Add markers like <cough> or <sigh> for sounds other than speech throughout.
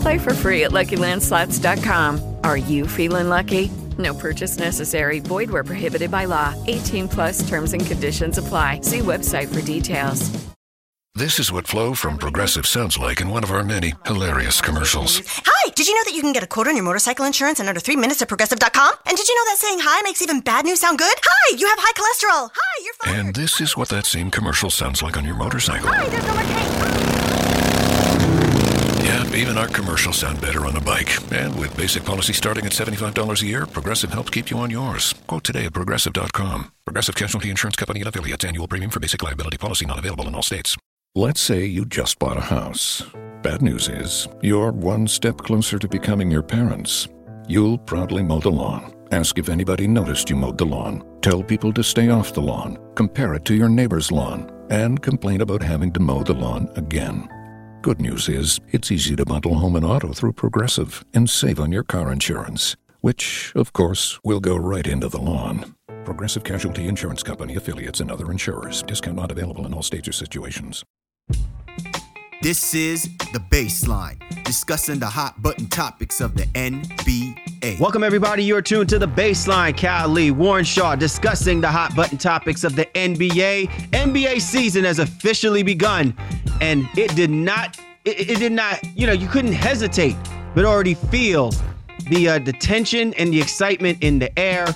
Play for free at LuckyLandSlots.com. Are you feeling lucky? No purchase necessary. Void where prohibited by law. 18 plus terms and conditions apply. See website for details. This is what Flo from Progressive sounds like in one of our many hilarious commercials. Hi, did you know that you can get a quote on your motorcycle insurance in under three minutes at progressive.com? And did you know that saying hi makes even bad news sound good? Hi, you have high cholesterol. Hi, you're fine. And this is what that same commercial sounds like on your motorcycle. Hi, there's no more pain. Even our commercials sound better on a bike. And with basic policy starting at $75 a year, Progressive helps keep you on yours. Quote today at progressive.com. Progressive Casualty Insurance Company and affiliates. Annual premium for basic liability policy not available in all states. Let's say you just bought a house. Bad news is, you're one step closer to becoming your parents. You'll proudly mow the lawn. Ask if anybody noticed you mowed the lawn. Tell people to stay off the lawn. Compare it to your neighbor's lawn. And complain about having to mow the lawn again. Good news is, it's easy to bundle home and auto through Progressive and save on your car insurance, which, of course, will go right into the lawn. Progressive Casualty Insurance Company affiliates and other insurers. Discount not available in all states or situations. This is The Baseline, discussing the hot button topics of the NBA. Welcome, everybody. You're tuned to The Baseline. Cal Lee, Warren Shaw, discussing the hot button topics of the NBA. NBA season has officially begun, and it did not, it, it did not, you know, you couldn't hesitate, but already feel the, uh, the tension and the excitement in the air.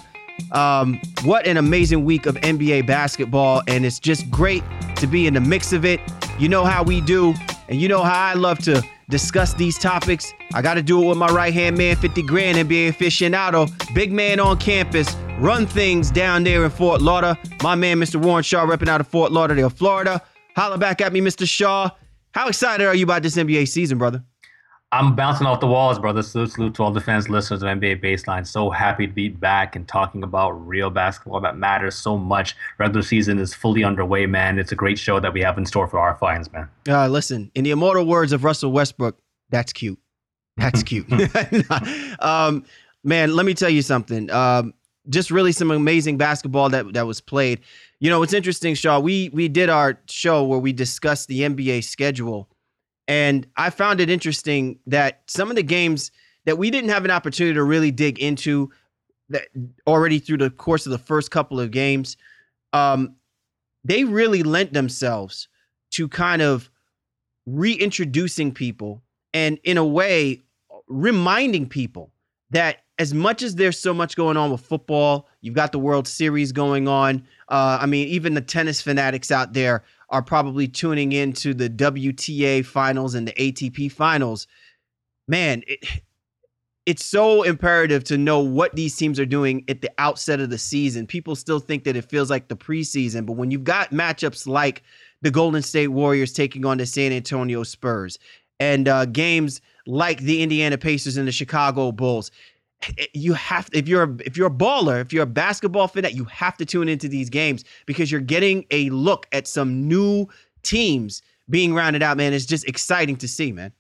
Um, what an amazing week of NBA basketball, and it's just great to be in the mix of it. You know how we do, and you know how I love to discuss these topics. I got to do it with my right hand man, 50 grand NBA aficionado, big man on campus, run things down there in Fort Lauderdale. My man, Mr. Warren Shaw, repping out of Fort Lauderdale, Florida. Holla back at me, Mr. Shaw. How excited are you about this NBA season, brother? I'm bouncing off the walls, brother. Salute, salute to all the fans, listeners of NBA Baseline. So happy to be back and talking about real basketball that matters so much. Regular season is fully underway, man. It's a great show that we have in store for our fans, man. Uh, listen, in the immortal words of Russell Westbrook, that's cute. That's <laughs> cute. <laughs> um, man, let me tell you something. Um, just really some amazing basketball that that was played. You know, it's interesting, Shaw. We we did our show where we discussed the NBA schedule and I found it interesting that some of the games that we didn't have an opportunity to really dig into that already through the course of the first couple of games, um, they really lent themselves to kind of reintroducing people and in a way reminding people that as much as there's so much going on with football, you've got the World Series going on. Uh, I mean, even the tennis fanatics out there are probably tuning into the WTA finals and the ATP finals. Man, it, it's so imperative to know what these teams are doing at the outset of the season. People still think that it feels like the preseason, but when you've got matchups like the Golden State Warriors taking on the San Antonio Spurs and uh, games like the Indiana Pacers and the Chicago Bulls, Eh, you have if you're a, if you're a baller, if you're a basketball fan, that you have to tune into these games because you're getting a look at some new teams being rounded out. Man, it's just exciting to see, man.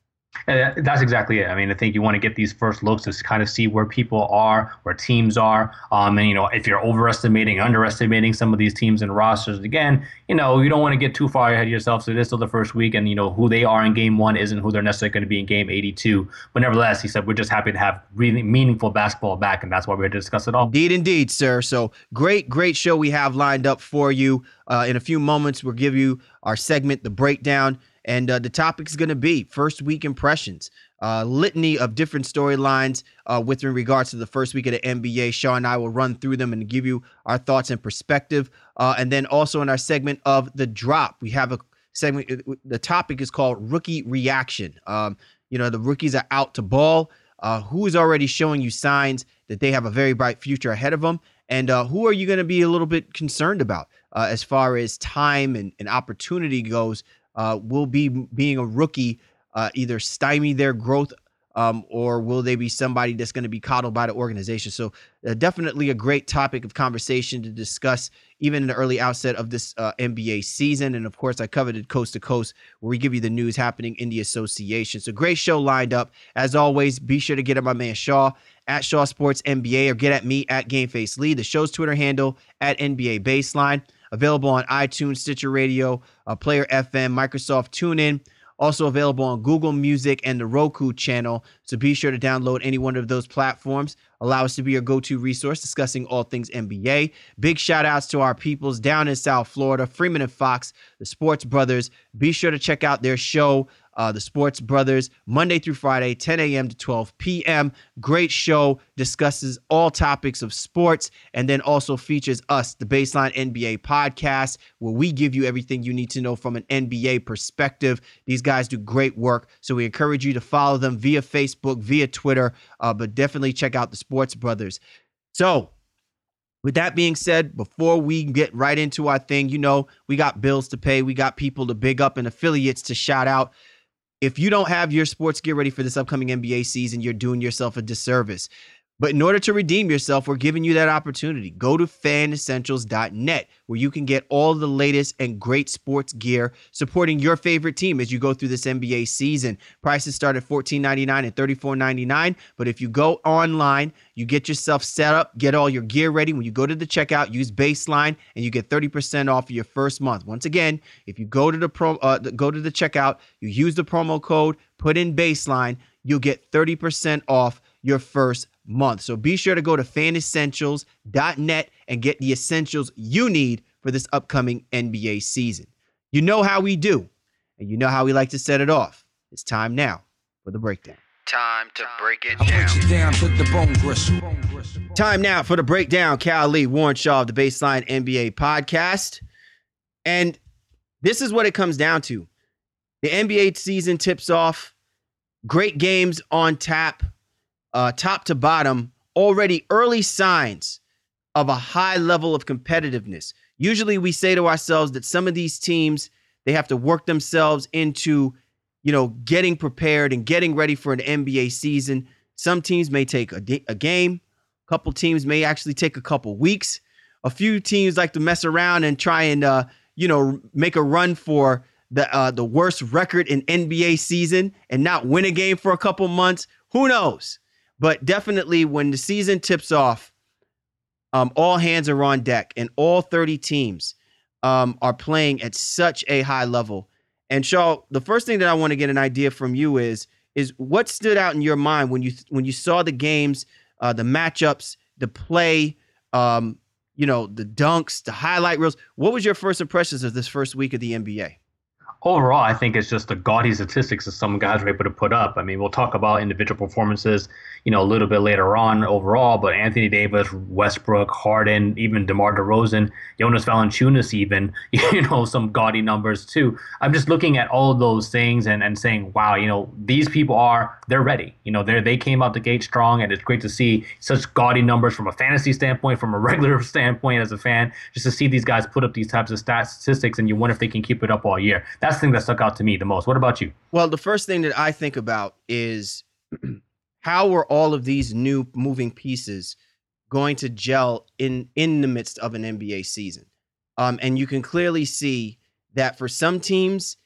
And that's exactly it. I mean, I think you want to get these first looks to kind of see where people are, where teams are. Um, and, you know, if you're overestimating, underestimating some of these teams and rosters, again, you know, you don't want to get too far ahead of yourself. So this is the first week, and, you know, who they are in game one isn't who they're necessarily going to be in game 82. But nevertheless, he said, we're just happy to have really meaningful basketball back, and that's why we're here to discuss it all. Indeed, indeed, sir. So great, great show we have lined up for you. Uh, in a few moments, we'll give you our segment, The Breakdown. And uh, the topic is going to be first week impressions, uh, litany of different storylines uh, with regards to the first week of the NBA. Sean and I will run through them and give you our thoughts and perspective. Uh, and then also in our segment of the drop, we have a segment. uh, The topic is called rookie reaction. Um, you know, the rookies are out to ball. Uh, who is already showing you signs that they have a very bright future ahead of them? And uh, who are you going to be a little bit concerned about uh, as far as time and, and opportunity goes? Uh, will be being a rookie uh, either stymie their growth um, or will they be somebody that's going to be coddled by the organization? So, uh, definitely a great topic of conversation to discuss, even in the early outset of this uh, NBA season. And of course, I covered it coast to coast, where we give you the news happening in the association. So, great show lined up. As always, be sure to get at my man Shaw at Shaw Sports NBA or get at me at GameFace Lee. The show's Twitter handle at NBA Baseline. Available on iTunes, Stitcher Radio, uh, Player FM, Microsoft TuneIn. Also available on Google Music and the Roku channel. So be sure to download any one of those platforms. Allow us to be your go to resource discussing all things NBA. Big shout outs to our peoples down in South Florida, Freeman and Fox, the Sports Brothers. Be sure to check out their show, uh, The Sports Brothers, Monday through Friday, 10 a.m. to 12 p.m. Great show, discusses all topics of sports, and then also features us, the Baseline NBA podcast, where we give you everything you need to know from an NBA perspective. These guys do great work, so we encourage you to follow them via Facebook, via Twitter, uh, but definitely check out the Sports Brothers. So, with that being said, before we get right into our thing, you know, we got bills to pay, we got people to big up and affiliates to shout out. If you don't have your sports gear ready for this upcoming NBA season, you're doing yourself a disservice. But in order to redeem yourself, we're giving you that opportunity. Go to fanessentials.net where you can get all the latest and great sports gear supporting your favorite team as you go through this NBA season. Prices start at $14.99 and $34.99. But if you go online, you get yourself set up, get all your gear ready. When you go to the checkout, use baseline and you get 30% off your first month. Once again, if you go to the pro uh, go to the checkout, you use the promo code, put in baseline, you'll get 30% off your first month. So be sure to go to fanessentials.net and get the essentials you need for this upcoming NBA season. You know how we do, and you know how we like to set it off. It's time now for the breakdown. Time to break it down. down, put the bone gristle. Time now for the breakdown. Cal Lee, Warren Shaw of the Baseline NBA podcast. And this is what it comes down to. The NBA season tips off. Great games on tap, uh, top to bottom. Already early signs of a high level of competitiveness. Usually we say to ourselves that some of these teams, they have to work themselves into, you know, getting prepared and getting ready for an NBA season. Some teams may take a, a game. A couple teams may actually take a couple weeks. A few teams like to mess around and try and uh, you know make a run for the uh, the worst record in NBA season and not win a game for a couple months. Who knows? But definitely when the season tips off, um, all hands are on deck, and all 30 teams um, are playing at such a high level. And Shaw, the first thing that I want to get an idea from you is is what stood out in your mind when you when you saw the games, uh, the matchups, the play, um, you know, the dunks, the highlight reels. What was your first impressions of this first week of the NBA? Overall, I think it's just the gaudy statistics that some guys are able to put up. I mean, we'll talk about individual performances, you know, a little bit later on overall, but Anthony Davis, Westbrook, Harden, even DeMar DeRozan, Jonas Valanciunas, even, <laughs> you know, some gaudy numbers too. I'm just looking at all of those things and, and saying, wow, you know, these people are, they're ready. You know, they they came out the gate strong, and it's great to see such gaudy numbers from a fantasy standpoint, from a <laughs> regular standpoint as a fan, just to see these guys put up these types of stat statistics, and you wonder if they can keep it up all year. That's thing that stuck out to me the most. What about you? Well, the first thing that I think about is <clears throat> how are all of these new moving pieces going to gel in in the midst of an NBA season? Um, and you can clearly see that for some teams,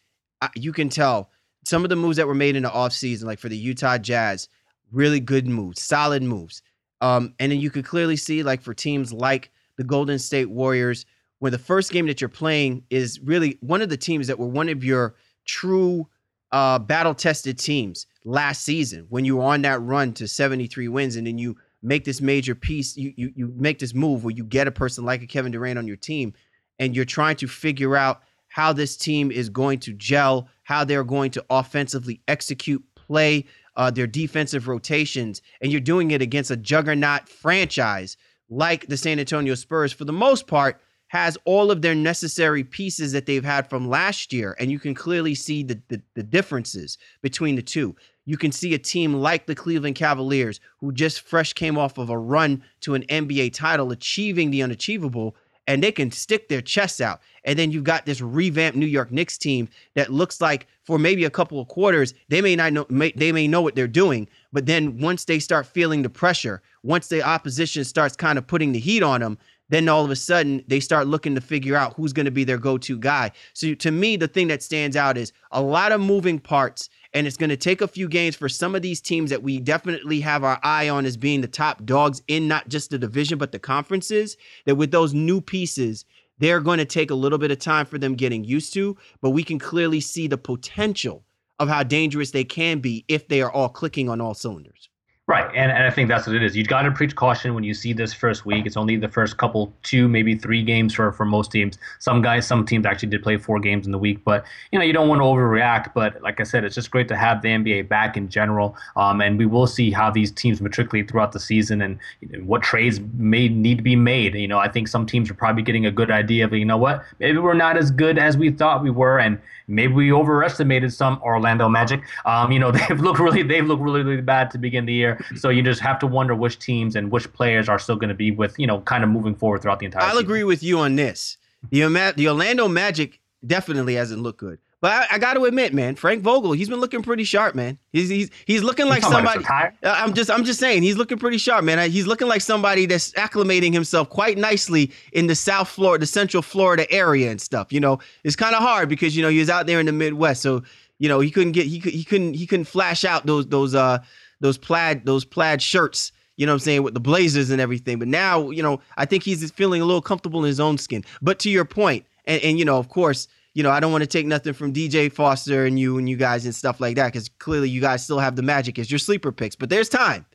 you can tell some of the moves that were made in the offseason, like for the Utah Jazz, really good moves, solid moves. Um, and then you could clearly see, like for teams like the Golden State Warriors, where the first game that you're playing is really one of the teams that were one of your true uh, battle tested teams last season. When you were on that run to 73 wins and then you make this major piece you, you you make this move where you get a person like a Kevin Durant on your team and you're trying to figure out how this team is going to gel how they're going to offensively execute play uh, their defensive rotations, and you're doing it against a juggernaut franchise like the San Antonio Spurs, for the most part, has all of their necessary pieces that they've had from last year. And you can clearly see the, the, the, differences between the two. You can see a team like the Cleveland Cavaliers, who just fresh came off of a run to an NBA title, achieving the unachievable, and they can stick their chests out. And then you've got this revamped New York Knicks team that looks like for maybe a couple of quarters, they may not know may, they may know what they're doing, but then once they start feeling the pressure, once the opposition starts kind of putting the heat on them, then all of a sudden they start looking to figure out who's going to be their go-to guy. So to me, the thing that stands out is a lot of moving parts and it's going to take a few games for some of these teams that we definitely have our eye on as being the top dogs in not just the division but the conferences that with those new pieces they're going to take a little bit of time for them getting used to but we can clearly see the potential of how dangerous they can be if they are all clicking on all cylinders Right, and, and I think that's what it is. You've got to preach caution when you see this first week. It's only the first couple, two, maybe three games for, for most teams. Some guys, some teams actually did play four games in the week, but you know you don't want to overreact. But like I said, it's just great to have the NBA back in general, um, and we will see how these teams matriculate throughout the season and you know, what trades may need to be made. You know, I think some teams are probably getting a good idea of you know what, maybe we're not as good as we thought we were, and maybe we overestimated some Orlando Magic. Um, you know, <laughs> they've looked really they've looked really really bad to begin the year. So you just have to wonder which teams and which players are still going to be with, you know, kind of moving forward throughout the entire I'll season. agree with you on this. The, the Orlando Magic definitely hasn't looked good. But I, I got to admit, man, Frank Vogel, he's been looking pretty sharp, man. He's he's he's looking like somebody. I'm just I'm just saying he's looking pretty sharp, man. He's looking like somebody that's acclimating himself quite nicely in the South Florida, the Central Florida area and stuff. You know, it's kind of hard because you know he was out there in the Midwest, so you know he couldn't get he could he couldn't he couldn't flash out those those uh those plaid those plaid shirts you know what I'm saying, with the blazers and everything. But now, you know, I think he's feeling a little comfortable in his own skin. But to your point, and, and you know, of course, you know, I don't want to take nothing from DJ Foster and you and you guys and stuff like that, because clearly you guys still have the magic as your sleeper picks. But there's time.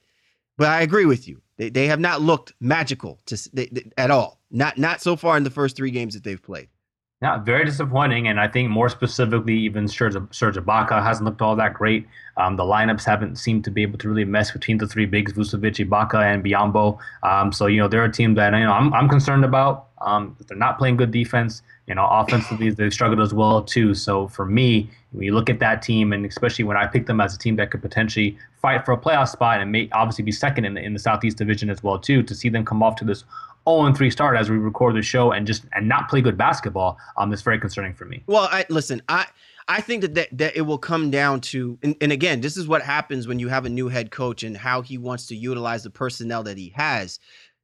But I agree with you. They, they have not looked magical to they, they, at all. Not not so far in the first three games that they've played. Yeah, very disappointing. And I think more specifically, even Serge, Serge Ibaka hasn't looked all that great. Um, the lineups haven't seemed to be able to really mess between the three bigs, Vucevic, Ibaka, and Biyombo. Um, so, you know, they're a team that, you know, I'm, I'm concerned about. Um, they're not playing good defense. You know, offensively, they've struggled as well, too. So for me, when you look at that team, and especially when I pick them as a team that could potentially fight for a playoff spot and may obviously be second in the, in the Southeast Division as well, too, to see them come off to this 0 3 start as we record the show and just and not play good basketball, um, is very concerning for me. Well, I listen, I I think that, that that it will come down to and, and again, this is what happens when you have a new head coach and how he wants to utilize the personnel that he has.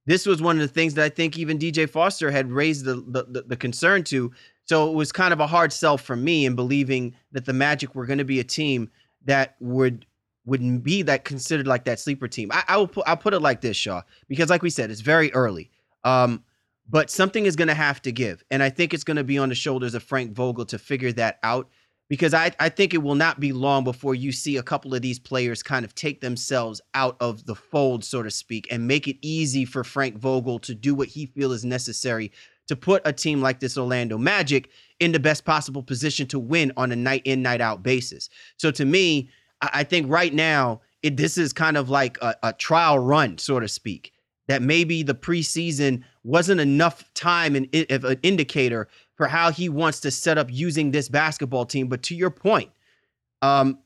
This was one of the things that I think even DJ Foster had raised the the, the, concern to. So it was kind of a hard sell for me in believing that the Magic were going to be a team that would wouldn't be that considered like that sleeper team. I, I will put I'll put it like this, Shaw, because like we said, it's very early. Um, but something is going to have to give. And I think it's going to be on the shoulders of Frank Vogel to figure that out because I, I think it will not be long before you see a couple of these players kind of take themselves out of the fold, so to speak, and make it easy for Frank Vogel to do what he feels is necessary to put a team like this Orlando Magic in the best possible position to win on a night in, night out basis. So to me, I, I think right now, it, this is kind of like a, a trial run, so to speak that maybe the preseason wasn't enough time and of an indicator for how he wants to set up using this basketball team. But to your point, um,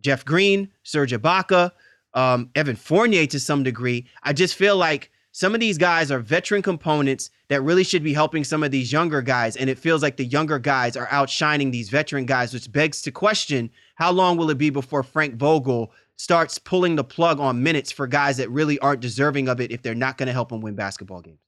Jeff Green, Serge Ibaka, um, Evan Fournier to some degree, I just feel like some of these guys are veteran components that really should be helping some of these younger guys. And it feels like the younger guys are outshining these veteran guys, which begs to question how long will it be before Frank Vogel starts pulling the plug on minutes for guys that really aren't deserving of it if they're not going to help them win basketball games.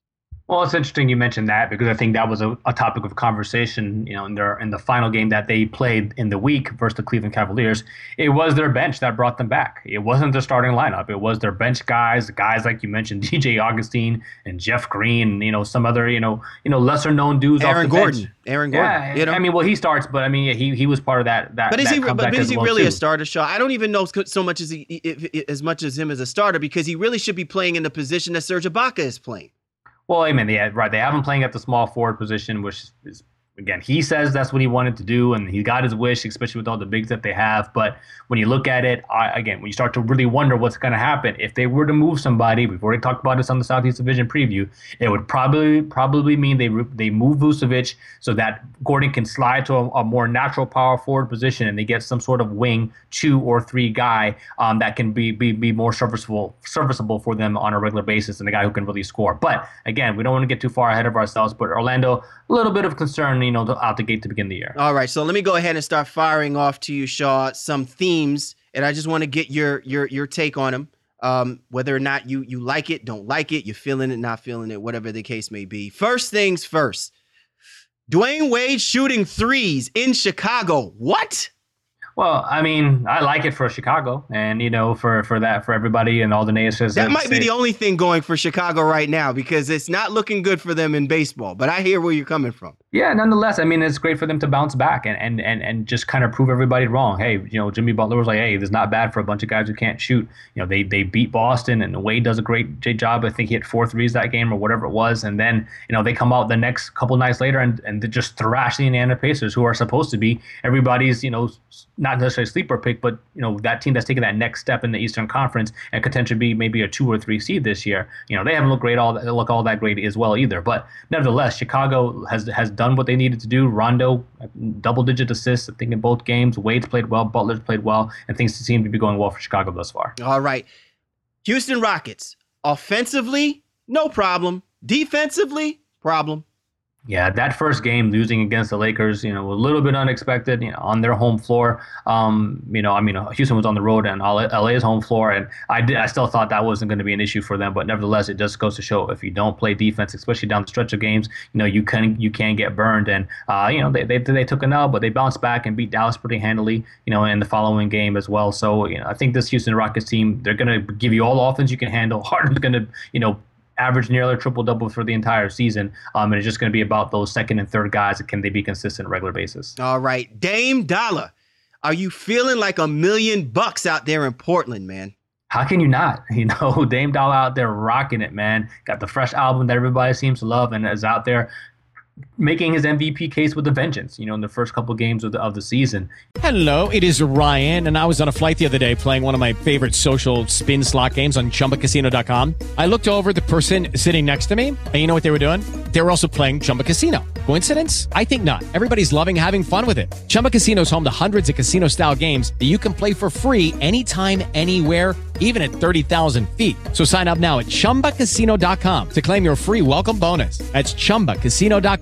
Well, it's interesting you mentioned that because I think that was a, a, topic of conversation, you know, in their in the final game that they played in the week versus the Cleveland Cavaliers. It was their bench that brought them back. It wasn't the starting lineup. It was their bench guys, guys like you mentioned, <laughs> DJ Augustin and Jeff Green, you know, some other, you know, you know, lesser known dudes. Aaron Gordon. Bench. Aaron Gordon. Yeah, you know? I mean, well, he starts, but I mean, yeah, he he was part of that. That but is that he? But is he well really too. a starter? Shaw? I don't even know so much as he as much as him as a starter because he really should be playing in the position that Serge Ibaka is playing. Well, I mean, yeah, right. They have him playing at the small forward position, which is again, he says that's what he wanted to do, and he got his wish, especially with all the bigs that they have. But when you look at it, I, again, when you start to really wonder what's going to happen, if they were to move somebody, we've already talked about this on the Southeast Division preview, it would probably probably mean they they move Vucevic so that Gordon can slide to a, a more natural power forward position, and they get some sort of wing two or three guy um, that can be, be be more serviceable serviceable for them on a regular basis, and a guy who can really score. But again, we don't want to get too far ahead of ourselves. But Orlando, a little bit of concern, you know, out the gate to begin the year. All right, so let me go ahead and start firing off to you, Shaw, some themes, and I just want to get your your your take on them. Um, whether or not you you like it, don't like it, you're feeling it, not feeling it, whatever the case may be. First things first. Dwyane Wade shooting threes in Chicago. What? Well, I mean, I like it for Chicago, and you know, for for that for everybody and all the naysayers. That might be the only thing going for Chicago right now because it's not looking good for them in baseball. But I hear where you're coming from. Yeah, nonetheless, I mean, it's great for them to bounce back and and and, and just kind of prove everybody wrong. Hey, you know, Jimmy Butler was like, hey, this is not bad for a bunch of guys who can't shoot. You know, they they beat Boston, and Wade does a great job. I think he hit four threes that game or whatever it was, and then you know they come out the next couple nights later and and just thrash the Indiana Pacers, who are supposed to be everybody's you know not necessarily sleeper pick, but you know that team that's taking that next step in the Eastern Conference and potentially be maybe a two or three seed this year. You know they haven't looked great all look all that great as well either. But nevertheless, Chicago has has done what they needed to do. Rondo, double digit assists, I think in both games. Wade's played well, Butler's played well, and things seem to be going well for Chicago thus far. All right, Houston Rockets offensively, no problem. Defensively, problem. Yeah, that first game losing against the Lakers, you know, a little bit unexpected, you know, on their home floor. Um, you know, I mean, Houston was on the road and LA's home floor, and I did, I still thought that wasn't going to be an issue for them, but nevertheless, it just goes to show if you don't play defense, especially down the stretch of games, you know, you can you can get burned, and uh, you know, they, they they took an L, but they bounced back and beat Dallas pretty handily, you know, in the following game as well. So, you know, I think this Houston Rockets team, they're going to give you all the offense you can handle. <laughs> Harden's going to, you know, average nearly triple double for the entire season. Um, and it's just going to be about those second and third guys. Can they be consistent regular basis? All right, Dame Dollar, are you feeling like a million bucks out there in Portland, man? How can you not? <laughs> You know, Dame Dollar out there rocking it, man. Got the fresh album that everybody seems to love and is out there making his MVP case with a vengeance, you know, in the first couple games of the, of the season. Hello, it is Ryan, and I was on a flight the other day playing one of my favorite social spin slot games on chumbacasino.com. I looked over the person sitting next to me, and you know what they were doing? They were also playing Chumba Casino. Coincidence? I think not. Everybody's loving having fun with it. Chumba Casino is home to hundreds of casino style games that you can play for free anytime, anywhere, even at 30,000 feet. So sign up now at chumbacasino.com to claim your free welcome bonus. That's chumbacasino.com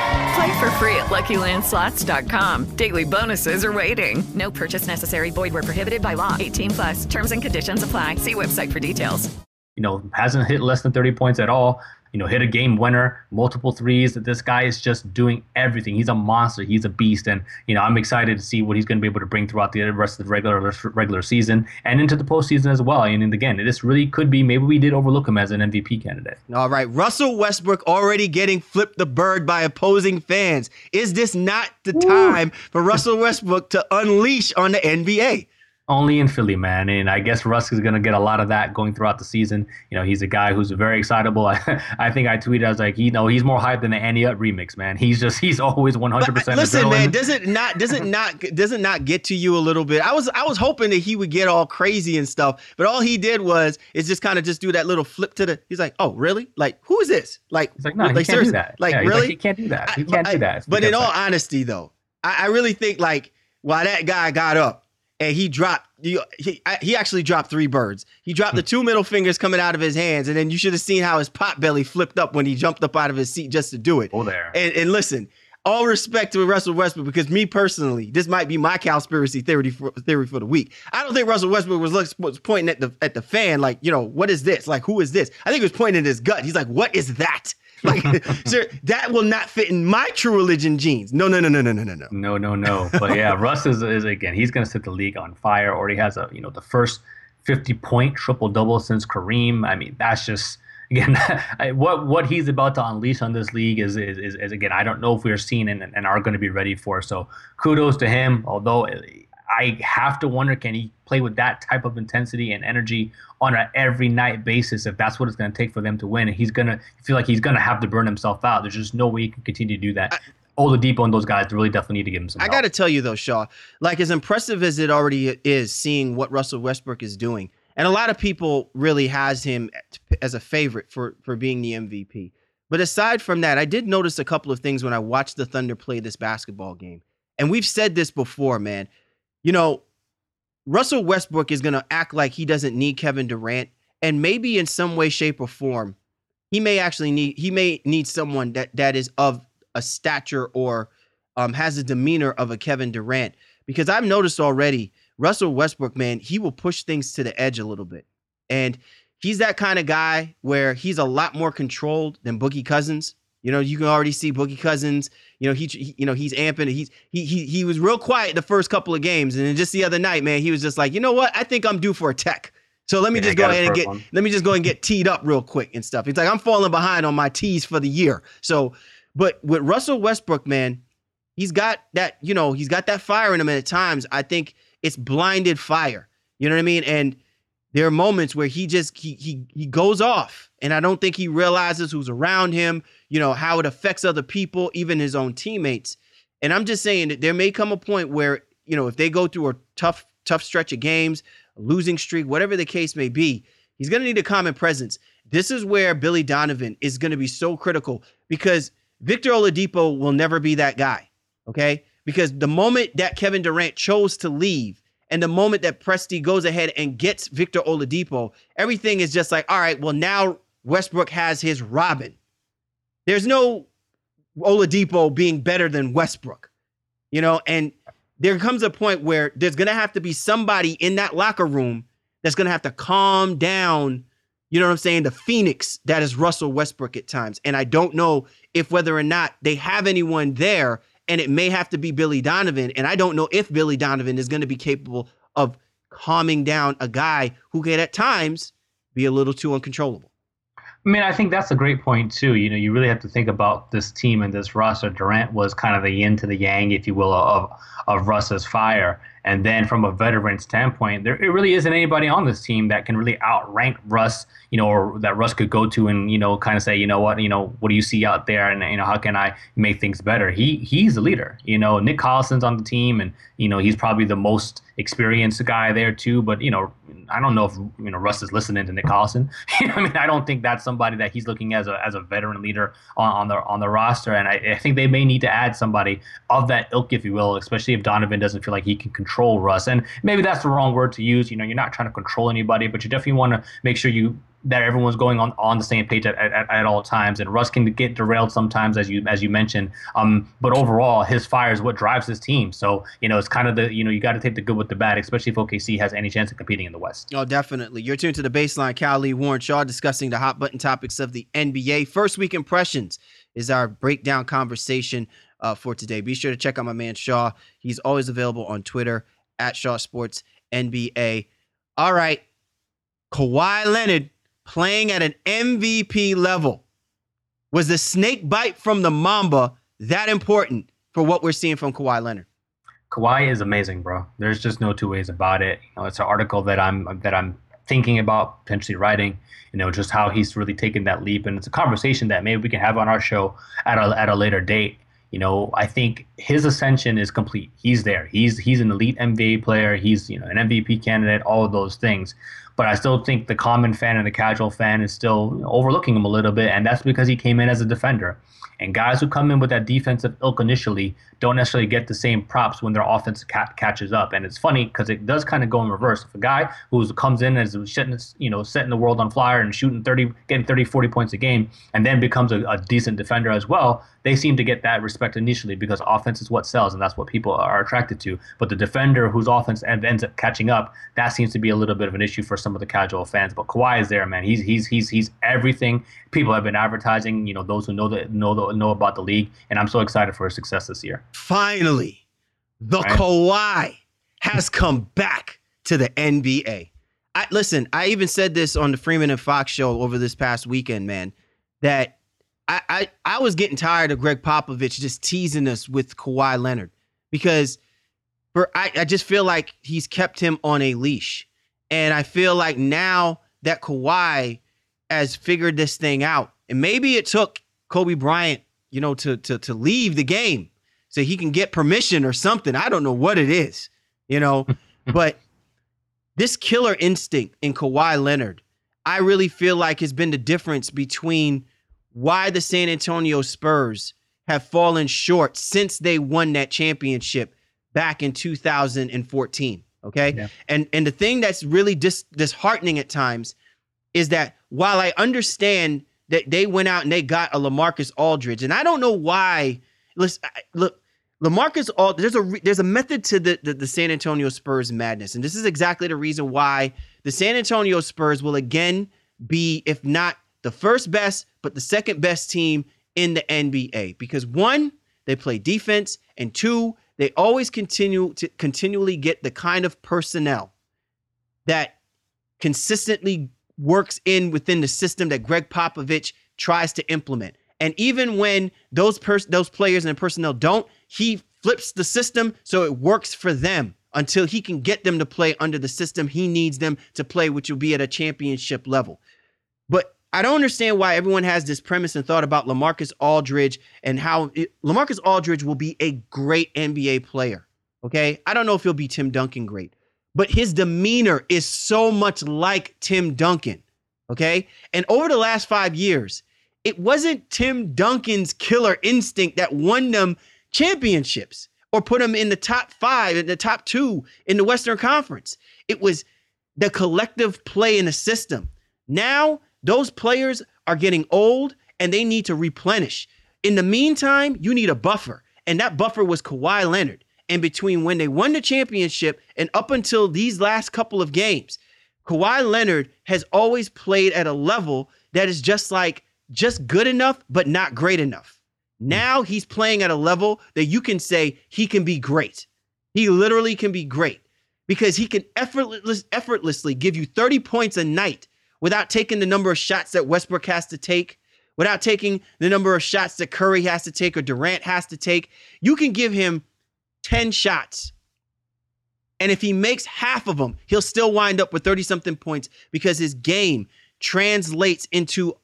Play for free at LuckyLandSlots.com. Daily bonuses are waiting. No purchase necessary. Void where prohibited by law. 18 plus. Terms and conditions apply. See website for details. You know, hasn't hit less than 30 points at all you know, hit a game winner, multiple threes. This guy is just doing everything. He's a monster. He's a beast, and you know, I'm excited to see what he's going to be able to bring throughout the rest of the regular regular season and into the postseason as well. And again, this really could be maybe we did overlook him as an MVP candidate. All right, Russell Westbrook already getting flipped the bird by opposing fans. Is this not the time for Russell Westbrook to unleash on the NBA? Only in Philly, man. And I guess Russ is going to get a lot of that going throughout the season. You know, he's a guy who's very excitable. <laughs> I, I think I tweeted, I was like, you know, he's more hyped than the Ante Up remix, man. He's just, he's <laughs> always 100% but Listen, adrenaline. man, does it not, does it <laughs> not, does it not get to you a little bit? I was, I was hoping that he would get all crazy and stuff, but all he did was, is just kind of just do that little flip to the, he's like, oh, really? Like, who is this? Like, he's like, no, like, he can't do that. Like, yeah, really? Like, he can't do that. He can't I, do that. But in all honesty, though, I, I really think like, while that guy got up, and he dropped he, he actually dropped three birds. He dropped the hmm. two middle fingers coming out of his hands, and then you should have seen how his pot belly flipped up when he jumped up out of his seat just to do it. Oh, there. And, and listen, all respect to Russell Westbrook because me personally, this might be my conspiracy theory for, theory for the week. I don't think Russell Westbrook was, was pointing at the at the fan like, you know, what is this? Like, who is this? I think he was pointing at his gut. He's like, what is that? <laughs> like, sir, that will not fit in my true religion jeans. No, no, no, no, no, no, no, no. No, no, no. But yeah, <laughs> Russ is, is again, he's going to set the league on fire. Already has a, you know, the first 50 point triple double since Kareem. I mean, that's just, again, <laughs> what what he's about to unleash on this league is, is, is, is again, I don't know if we are seeing and, and are going to be ready for. So kudos to him, although I have to wonder can he play with that type of intensity and energy on an every night basis if that's what it's going to take for them to win. And he's going to feel like he's going to have to burn himself out. There's just no way he can continue to do that. I, Oladipo and those guys really definitely need to give him some. I got to tell you though, Shaw, like as impressive as it already is, seeing what Russell Westbrook is doing, and a lot of people really has him as a favorite for for being the MVP. But aside from that, I did notice a couple of things when I watched the Thunder play this basketball game. And we've said this before, man you know, Russell Westbrook is going to act like he doesn't need Kevin Durant, and maybe in some way, shape, or form, he may actually need he may need someone that that is of a stature or um, has a demeanor of a Kevin Durant. Because I've noticed already, Russell Westbrook, man, he will push things to the edge a little bit, and he's that kind of guy where he's a lot more controlled than Boogie Cousins. You know, you can already see Boogie Cousins. You know, he, he, you know he's amping. He's he he he was real quiet the first couple of games, and then just the other night, man, he was just like, you know what? I think I'm due for a tech. So let me yeah, just go ahead and get one. let me just go and get <laughs> teed up real quick and stuff. He's like, I'm falling behind on my tees for the year. So, but with Russell Westbrook, man, he's got that. You know, he's got that fire in him. And at times, I think it's blinded fire. You know what I mean? And there are moments where he just he he he goes off and i don't think he realizes who's around him you know how it affects other people even his own teammates. And i'm just saying that there may come a point where you know if they go through a tough tough stretch of games losing streak whatever the case may be he's going to need a common presence. This is where billy donovan is going to be so critical because victor oladipo will never be that guy okay? Because the moment that kevin durant chose to leave and the moment that Presti goes ahead and gets Victor Oladipo, everything is just like, all right, well, now Westbrook has his Robin. There's no Oladipo being better than Westbrook, you know, and there comes a point where there's going to have to be somebody in that locker room that's going to have to calm down, you know what I'm saying, the phoenix that is Russell Westbrook at times. And I don't know if whether or not they have anyone there and it may have to be Billy Donovan. And I don't know if Billy Donovan is going to be capable of calming down a guy who can at times be a little too uncontrollable. I mean, I think that's a great point too. You know, you really have to think about this team and this roster. Durant was kind of the yin to the yang, if you will, of of Russ's fire. And then from a veteran standpoint, there it really isn't anybody on this team that can really outrank Russ, you know, or that Russ could go to and, you know, kind of say, you know what, you know, what do you see out there and you know, how can I make things better? He he's the leader. You know, Nick Collison's on the team and, you know, he's probably the most experienced guy there too, but you know, I don't know if you know Russ is listening to Nick Collison. <laughs> I mean, I don't think that's somebody that he's looking as a as a veteran leader on, on the on the roster, and I, I think they may need to add somebody of that ilk, if you will, especially if Donovan doesn't feel like he can control Russ. And maybe that's the wrong word to use. You know, you're not trying to control anybody, but you definitely want to make sure you that everyone's going on, on the same page at, at, at all times. And Russ can get derailed sometimes, as you as you mentioned. Um, but overall, his fire is what drives his team. So you know, it's kind of the you know you got to take the good with the bad, especially if OKC has any chance of competing in the West. Oh, definitely. You're tuned to the baseline. Cal Lee Warren Shaw discussing the hot button topics of the NBA. First week impressions is our breakdown conversation uh, for today. Be sure to check out my man Shaw. He's always available on Twitter at Shaw Sports NBA. All right, Kawhi Leonard playing at an MVP level. Was the snake bite from the Mamba that important for what we're seeing from Kawhi Leonard? Kawhi is amazing, bro. There's just no two ways about it. You know, it's an article that I'm that I'm thinking about potentially writing. You know, just how he's really taken that leap, and it's a conversation that maybe we can have on our show at a at a later date. You know, I think his ascension is complete. He's there. He's he's an elite NBA player. He's you know an MVP candidate. All of those things but I still think the common fan and the casual fan is still overlooking him a little bit, and that's because he came in as a defender. And guys who come in with that defensive ilk initially don't necessarily get the same props when their offense ca- catches up. And it's funny because it does kind of go in reverse. If a guy who comes in as setting, you know, setting the world on fire and shooting 30, getting 30, 40 points a game, and then becomes a, a decent defender as well, they seem to get that respect initially because offense is what sells and that's what people are attracted to. But the defender whose offense ends up catching up, that seems to be a little bit of an issue for some some of the casual fans. But Kawhi is there, man. He's he's he's he's everything. People have been advertising. You know, those who know the know the, know about the league, and I'm so excited for his success this year. Finally, the right? Kawhi has <laughs> come back to the NBA. I, listen, I even said this on the Freeman and Fox show over this past weekend, man, that I, I, I was getting tired of Gregg Popovich just teasing us with Kawhi Leonard because for I, I just feel like he's kept him on a leash. And I feel like now that Kawhi has figured this thing out, and maybe it took Kobe Bryant, you know, to to to leave the game so he can get permission or something. I don't know what it is, you know, <laughs> but this killer instinct in Kawhi Leonard, I really feel like has been the difference between why the San Antonio Spurs have fallen short since they won that championship back in 2014. Okay. Yeah. And and the thing that's really dis- disheartening at times is that while I understand that they went out and they got a Lamarcus Aldridge, and I don't know why. Listen, look, Lamarcus Aldridge. There's a there's a method to the, the the San Antonio Spurs madness, and this is exactly the reason why the San Antonio Spurs will again be, if not the first best, but the second best team in the NBA. Because one, they play defense, and two, they always continue to continually get the kind of personnel that consistently works in within the system that Gregg Popovich tries to implement. And even when those pers- those players and personnel don't, he flips the system so it works for them until he can get them to play under the system he needs them to play, which will be at a championship level. But I don't understand why everyone has this premise and thought about Lamarcus Aldridge and how it, Lamarcus Aldridge will be a great NBA player. Okay. I don't know if he'll be Tim Duncan great, but his demeanor is so much like Tim Duncan. Okay. And over the last five years, it wasn't Tim Duncan's killer instinct that won them championships or put them in the top five, in the top two in the Western Conference. It was the collective play in the system. Now, those players are getting old and they need to replenish. In the meantime, you need a buffer. And that buffer was Kawhi Leonard. And between when they won the championship and up until these last couple of games, Kawhi Leonard has always played at a level that is just like just good enough, but not great enough. Hmm. Now he's playing at a level that you can say he can be great. He literally can be great because he can effortless, effortlessly give you 30 points a night without taking the number of shots that Westbrook has to take, without taking the number of shots that Curry has to take or Durant has to take. You can give him 10 shots. And if he makes half of them, he'll still wind up with 30 something points because his game translates into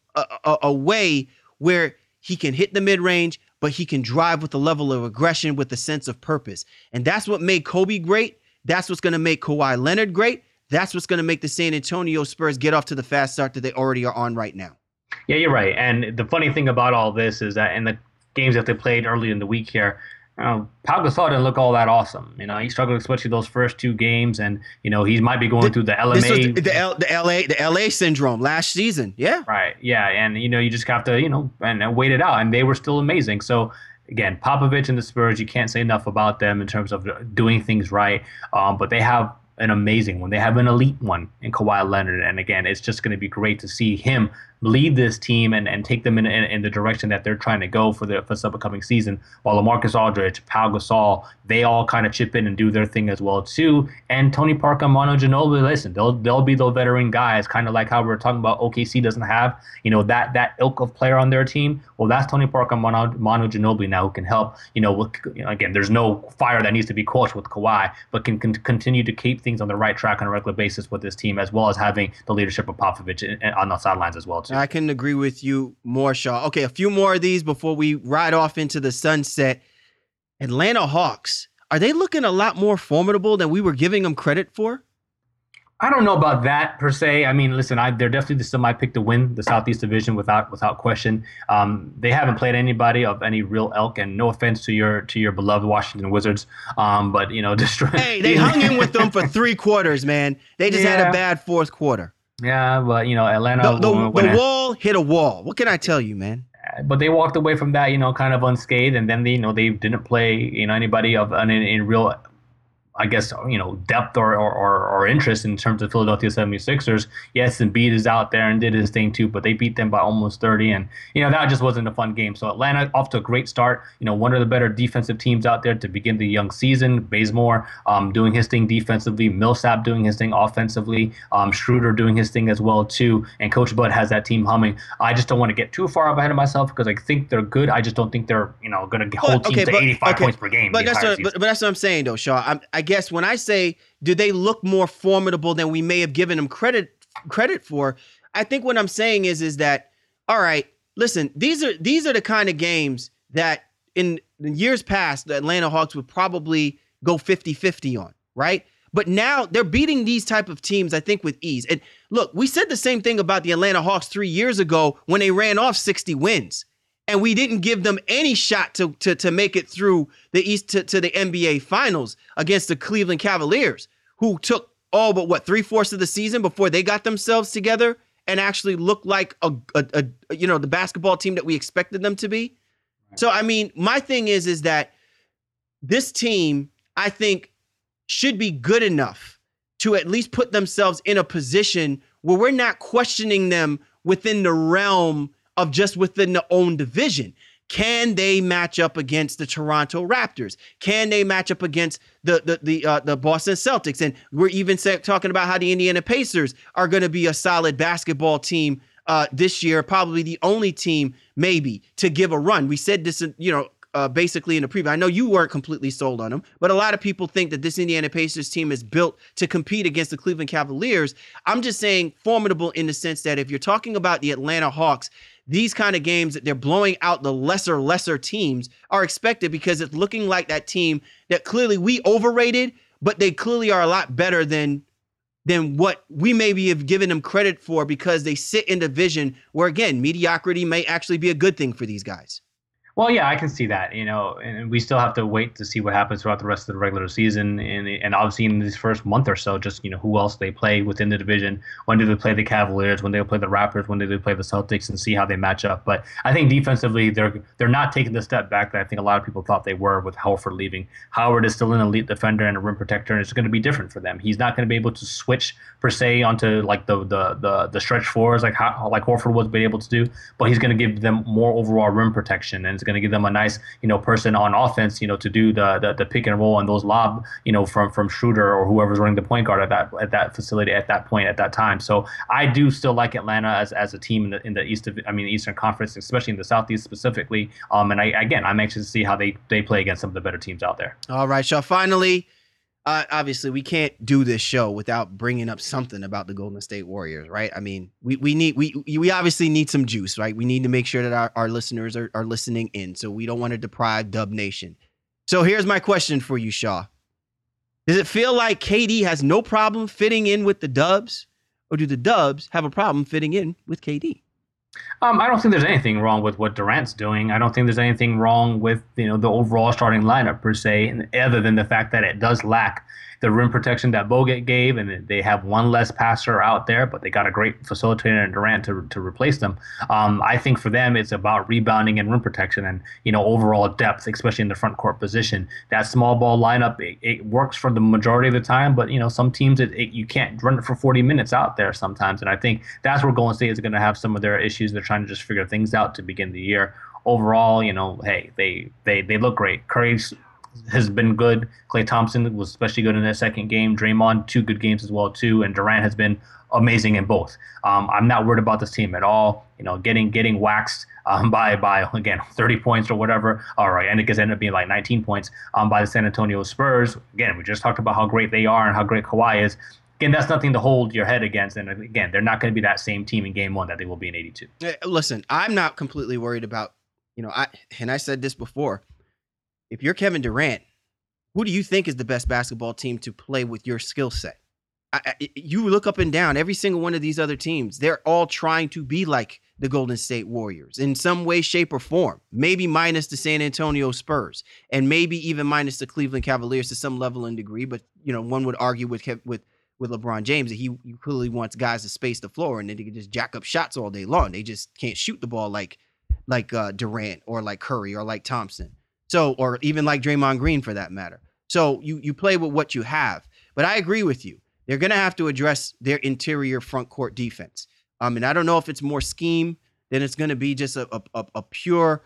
a, a, way where he can hit the mid range, but he can drive with a level of aggression with a sense of purpose. And that's what made Kobe great. That's what's going to make Kawhi Leonard great. That's what's going to make the San Antonio Spurs get off to the fast start that they already are on right now. Yeah, you're right. And the funny thing about all this is that in the games that they played early in the week here, you know, Pau Gasol didn't look all that awesome. You know, he struggled especially those first two games, and you know he might be going the, through the LMA, the, the, L, the LA, the LA syndrome last season. Yeah, right. Yeah, and you know you just have to you know and, and wait it out, and they were still amazing. So again, Popovich and the Spurs, you can't say enough about them in terms of doing things right. Um, but they have an amazing one. They have an elite one in Kawhi Leonard. And again, it's just going to be great to see him lead this team and, and take them in, in, in, the direction that they're trying to go for the for this upcoming season. While Lamarcus Aldridge, Pau Gasol, they all kind of chip in and do their thing as well too. And Tony Parker, Manu Ginobili, listen, they'll they'll be the veteran guys, kind of like how we are talking about OKC doesn't have you know that that ilk of player on their team. Well, that's Tony Parker, Manu, Manu Ginobili now who can help. You know, with, you know, again, there's no fire that needs to be quashed with Kawhi, but can, can continue to keep things on the right track on a regular basis with this team, as well as having the leadership of Popovich on the sidelines as well too. I can agree with you more, Shaw. Okay, a few more of these before we ride off into the sunset. Atlanta Hawks, are they looking a lot more formidable than we were giving them credit for? I don't know about that per se. I mean, listen, I, they're definitely still my pick to win the Southeast Division without without question. Um, they haven't played anybody of any real elk, and no offense to your to your beloved Washington Wizards, um, but you know, <laughs> just hey, they hung in with them for three quarters, man. They just yeah. had a bad fourth quarter. Yeah, but you know, Atlanta. The, the, the wall hit a wall. What can I tell you, man? But they walked away from that, you know, kind of unscathed, and then they, you know, they didn't play, you know, anybody of in, in real I guess, you know, depth or, or, or, interest in terms of Philadelphia 76ers. Yes, Embiid is out there and did his thing too, but they beat them by almost 30. And, you know, that just wasn't a fun game. So Atlanta off to a great start. You know, one of the better defensive teams out there to begin the young season. Bazemore um, doing his thing defensively, Millsap doing his thing offensively, um, Schroeder doing his thing as well too. And Coach Bud has that team humming. I just don't want to get too far ahead of myself because I think they're good. I just don't think they're, you know, going to hold teams okay, to 85 okay. points per game. But that's, what, but, but that's what I'm saying though, Shaw. I'm, I guess when I say do they look more formidable than we may have given them credit credit for, I think what I'm saying is is that all right, listen, these are these are the kind of games that in, in years past the Atlanta Hawks would probably go 50-50 on, right? But now they're beating these type of teams, I think, with ease. And look, we said the same thing about the Atlanta Hawks three years ago when they ran off 60 wins and we didn't give them any shot to to, to make it through the East to, to the NBA Finals against the Cleveland Cavaliers, who took all but what three fourths of the season before they got themselves together and actually looked like a, a, a you know the basketball team that we expected them to be. So I mean, my thing is is that this team, I think, should be good enough to at least put themselves in a position where we're not questioning them within the realm of just within the own division. Can they match up against the Toronto Raptors? Can they match up against the the the uh, the Boston Celtics? And we're even say, talking about how the Indiana Pacers are going to be a solid basketball team uh, this year, probably the only team maybe to give a run. We said this, you know, uh, basically in the preview. I know you weren't completely sold on them, but a lot of people think that this Indiana Pacers team is built to compete against the Cleveland Cavaliers. I'm just saying formidable in the sense that if you're talking about the Atlanta Hawks, these kind of games that they're blowing out the lesser lesser teams are expected because it's looking like that team that clearly we overrated, but they clearly are a lot better than than what we maybe have given them credit for because they sit in division where again mediocrity may actually be a good thing for these guys. Well, yeah, I can see that. You know, and we still have to wait to see what happens throughout the rest of the regular season, and and obviously in this first month or so, just you know who else they play within the division. When do they play the Cavaliers? When do they play the Raptors? When do they play the Celtics? And see how they match up. But I think defensively, they're they're not taking the step back that I think a lot of people thought they were with Horford leaving. Howard is still an elite defender and a rim protector, and it's going to be different for them. He's not going to be able to switch per se onto like the the the, the stretch fours like how, like Horford was able to do, but he's going to give them more overall rim protection, and going to give them a nice you know person on offense you know to do the, the the, pick and roll and those lob you know from from Schroeder or whoever's running the point guard at that at that facility at that point at that time. So I do still like Atlanta as, as a team in the in the East of I mean Eastern Conference, especially in the Southeast specifically. Um, and I again I'm anxious to see how they they play against some of the better teams out there. All right, Shaw. Finally uh, obviously we can't do this show without bringing up something about the Golden State Warriors, right? I mean, we we need we we obviously need some juice, right? We need to make sure that our, our listeners are, are listening in, so we don't want to deprive Dub Nation. So here's my question for you, Shaw. Does it feel like KD has no problem fitting in with the Dubs, or do the Dubs have a problem fitting in with KD? Um, I don't think there's anything wrong with what Durant's doing. I don't think there's anything wrong with you know the overall starting lineup per se, other than the fact that it does lack the rim protection that Bogut gave, and they have one less passer out there, but they got a great facilitator in Durant to, to replace them. Um, I think for them, it's about rebounding and rim protection and, you know, overall depth, especially in the front court position. That small ball lineup, it, it works for the majority of the time, but, you know, some teams, it, it, you can't run it for 40 minutes out there sometimes. And I think that's where Golden State is going to have some of their issues. They're trying to just figure things out to begin the year overall, you know, hey, they they they look great. Curry's has been good. Klay Thompson was especially good in that second game. Draymond, two good games as well too, and Durant has been amazing in both. Um, I'm not worried about this team at all. You know, getting getting waxed um, <laughs> by by again <laughs> 30 points or whatever. All right, and it gets ended up being like 19 points um, by the San Antonio Spurs. Again, we just talked about how great they are and how great Kawhi is. Again, that's nothing to hold your head against. And again, they're not going to be that same team in Game One that they will be in 82. Listen, I'm not completely worried about. You know, I and I said this before if you're Kevin Durant, who do you think is the best basketball team to play with your skill set? You look up and down every single one of these other teams. They're all trying to be like the Golden State Warriors in some way, shape, or form. Maybe minus the San Antonio Spurs, and maybe even minus the Cleveland Cavaliers to some level and degree. But you know, one would argue with with with LeBron James that he, he clearly wants guys to space the floor and then they can just jack up shots all day long. They just can't shoot the ball like like uh, Durant or like Curry or like Thompson. So, or even like Draymond Green for that matter. So you you play with what you have. But I agree with you. They're going to have to address their interior front court defense. Um, and I don't know if it's more scheme than it's going to be just a a, a pure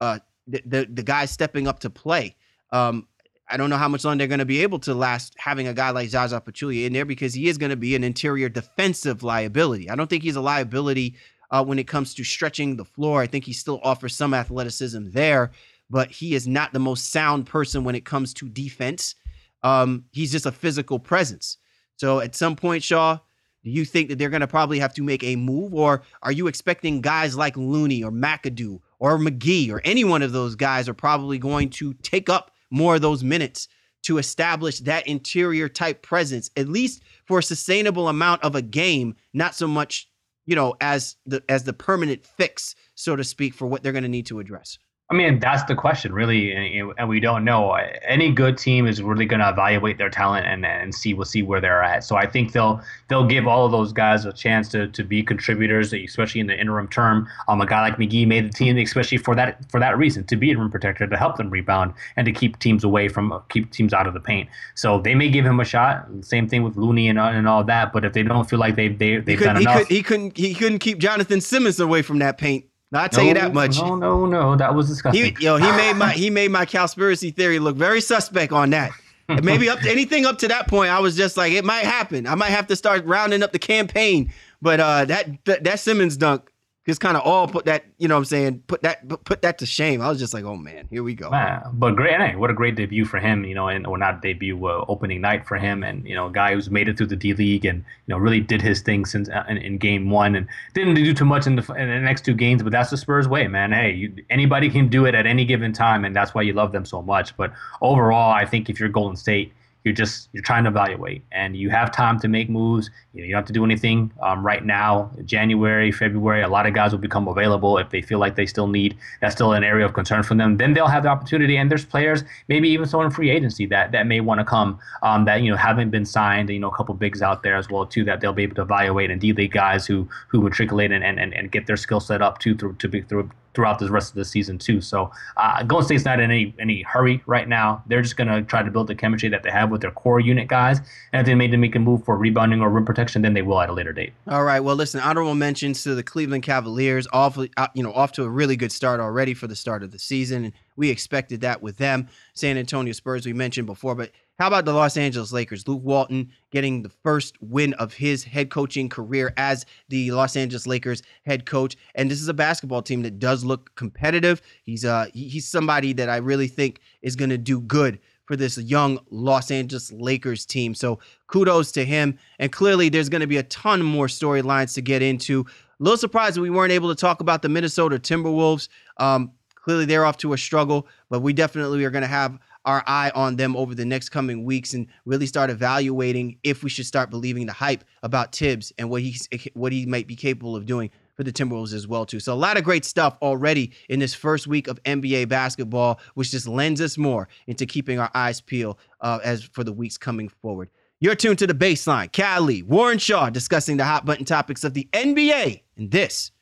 uh the, the the guy stepping up to play. Um, I don't know how much longer they're going to be able to last having a guy like Zaza Pachulia in there because he is going to be an interior defensive liability. I don't think he's a liability uh, when it comes to stretching the floor. I think he still offers some athleticism there, but he is not the most sound person when it comes to defense. Um, he's just a physical presence. So at some point, Shaw, do you think that they're going to probably have to make a move, or are you expecting guys like Looney or McAdoo or McGee or any one of those guys are probably going to take up more of those minutes to establish that interior type presence, at least for a sustainable amount of a game, not so much, you know, as the as the permanent fix, so to speak, for what they're going to need to address. I mean, that's the question, really, and, and we don't know. Any good team is really going to evaluate their talent and and see we'll see where they're at. So I think they'll they'll give all of those guys a chance to, to be contributors, especially in the interim term. Um, a guy like McGee made the team, especially for that for that reason, to be a rim protector, to help them rebound, and to keep teams away from keep teams out of the paint. So they may give him a shot. Same thing with Looney and and all that. But if they don't feel like they they they've done he enough, could, he couldn't he couldn't keep Jonathan Simmons away from that paint. I'll tell no, you that much. No, no, no, that was disgusting. He, yo, he made my <laughs> he made my conspiracy theory look very suspect on that. And maybe up to anything up to that point, I was just like, it might happen. I might have to start rounding up the campaign. But uh, that, that that Simmons dunk just kind of all put that, you know what I'm saying, put that put that to shame. I was just like, oh man, here we go. Man, but great, hey, what a great debut for him, you know, and or not debut, uh, opening night for him, and you know, a guy who's made it through the D League and you know really did his thing since uh, in, in game one and didn't do too much in the in the next two games, but that's the Spurs way, man. Hey, you, anybody can do it at any given time, and that's why you love them so much. But overall, I think if you're Golden State you're just you're trying to evaluate and you have time to make moves. You, know, you don't have to do anything um, right now january february a lot of guys will become available if they feel like they still need that's still an area of concern for them. Then they'll have the opportunity and there's players maybe even someone in free agency that that may want to come um, that you know haven't been signed you know a couple bigs out there as well too that they'll be able to evaluate and d-league guys who who matriculate and and, and get their skill set up too through to be through throughout the rest of the season too. So uh, Golden State's not in any any hurry right now. They're just gonna try to build the chemistry that they have with their core unit guys, and if they made to make a move for rebounding or rim protection, then they will at a later date. All right. Well, listen. Honorable mentions to the Cleveland Cavaliers. Off, uh, you know, off to a really good start already for the start of the season, we expected that with them. San Antonio Spurs we mentioned before, but how about the Los Angeles Lakers? Luke Walton getting the first win of his head coaching career as the Los Angeles Lakers head coach. And this is a basketball team that does look competitive. He's uh he's somebody that I really think is going to do good for this young Los Angeles Lakers team. So kudos to him. And clearly there's going to be a ton more storylines to get into. A little surprised we weren't able to talk about the Minnesota Timberwolves. Um, clearly they're off to a struggle, but we definitely are going to have our eye on them over the next coming weeks and really start evaluating if we should start believing the hype about Thibs and what he's what he might be capable of doing for the Timberwolves as well too. So a lot of great stuff already in this first week of NBA basketball, which just lends us more into keeping our eyes peeled uh, as for the weeks coming forward. You're tuned to the baseline. Cali, Warren Shaw discussing the hot button topics of the NBA, and this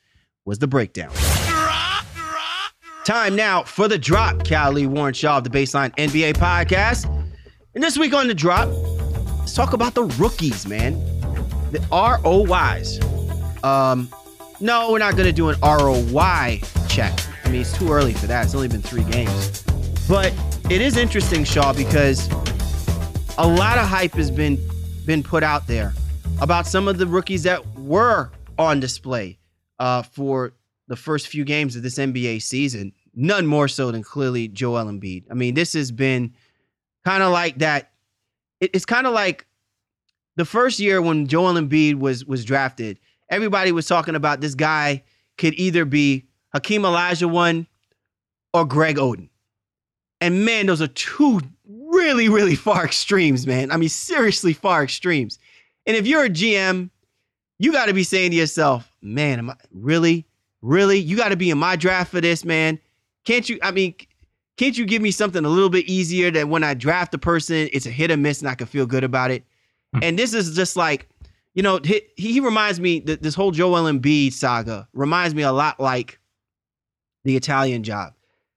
was the breakdown. Time now for the drop. Cali Warren Shaw of the Baseline NBA podcast. And this week on the drop, let's talk about the rookies, man. The ROYs. Um, no, we're not gonna do an ROY check. I mean, it's too early for that. It's only been three games. But it is interesting, Shaw, because a lot of hype has been been put out there about some of the rookies that were on display uh, for the first few games of this NBA season. None more so than clearly Joel Embiid. I mean, this has been kind of like that. It, it's kind of like the first year when Joel Embiid was was drafted. Everybody was talking about this guy could either be Hakeem Olajuwon or Greg Oden. And man, those are two really, really <laughs> far extremes, man. I mean, seriously far extremes. And if you're a GM, you got to be saying to yourself, man, am I really? Really? You got to be in my draft for this, man. Can't you? I mean, can't you give me something a little bit easier that when I draft a person, it's a hit or miss and I can feel good about it? Hmm. and this is just like, you know, he, he reminds me that this whole Joel Embiid saga reminds me a lot like the Italian job.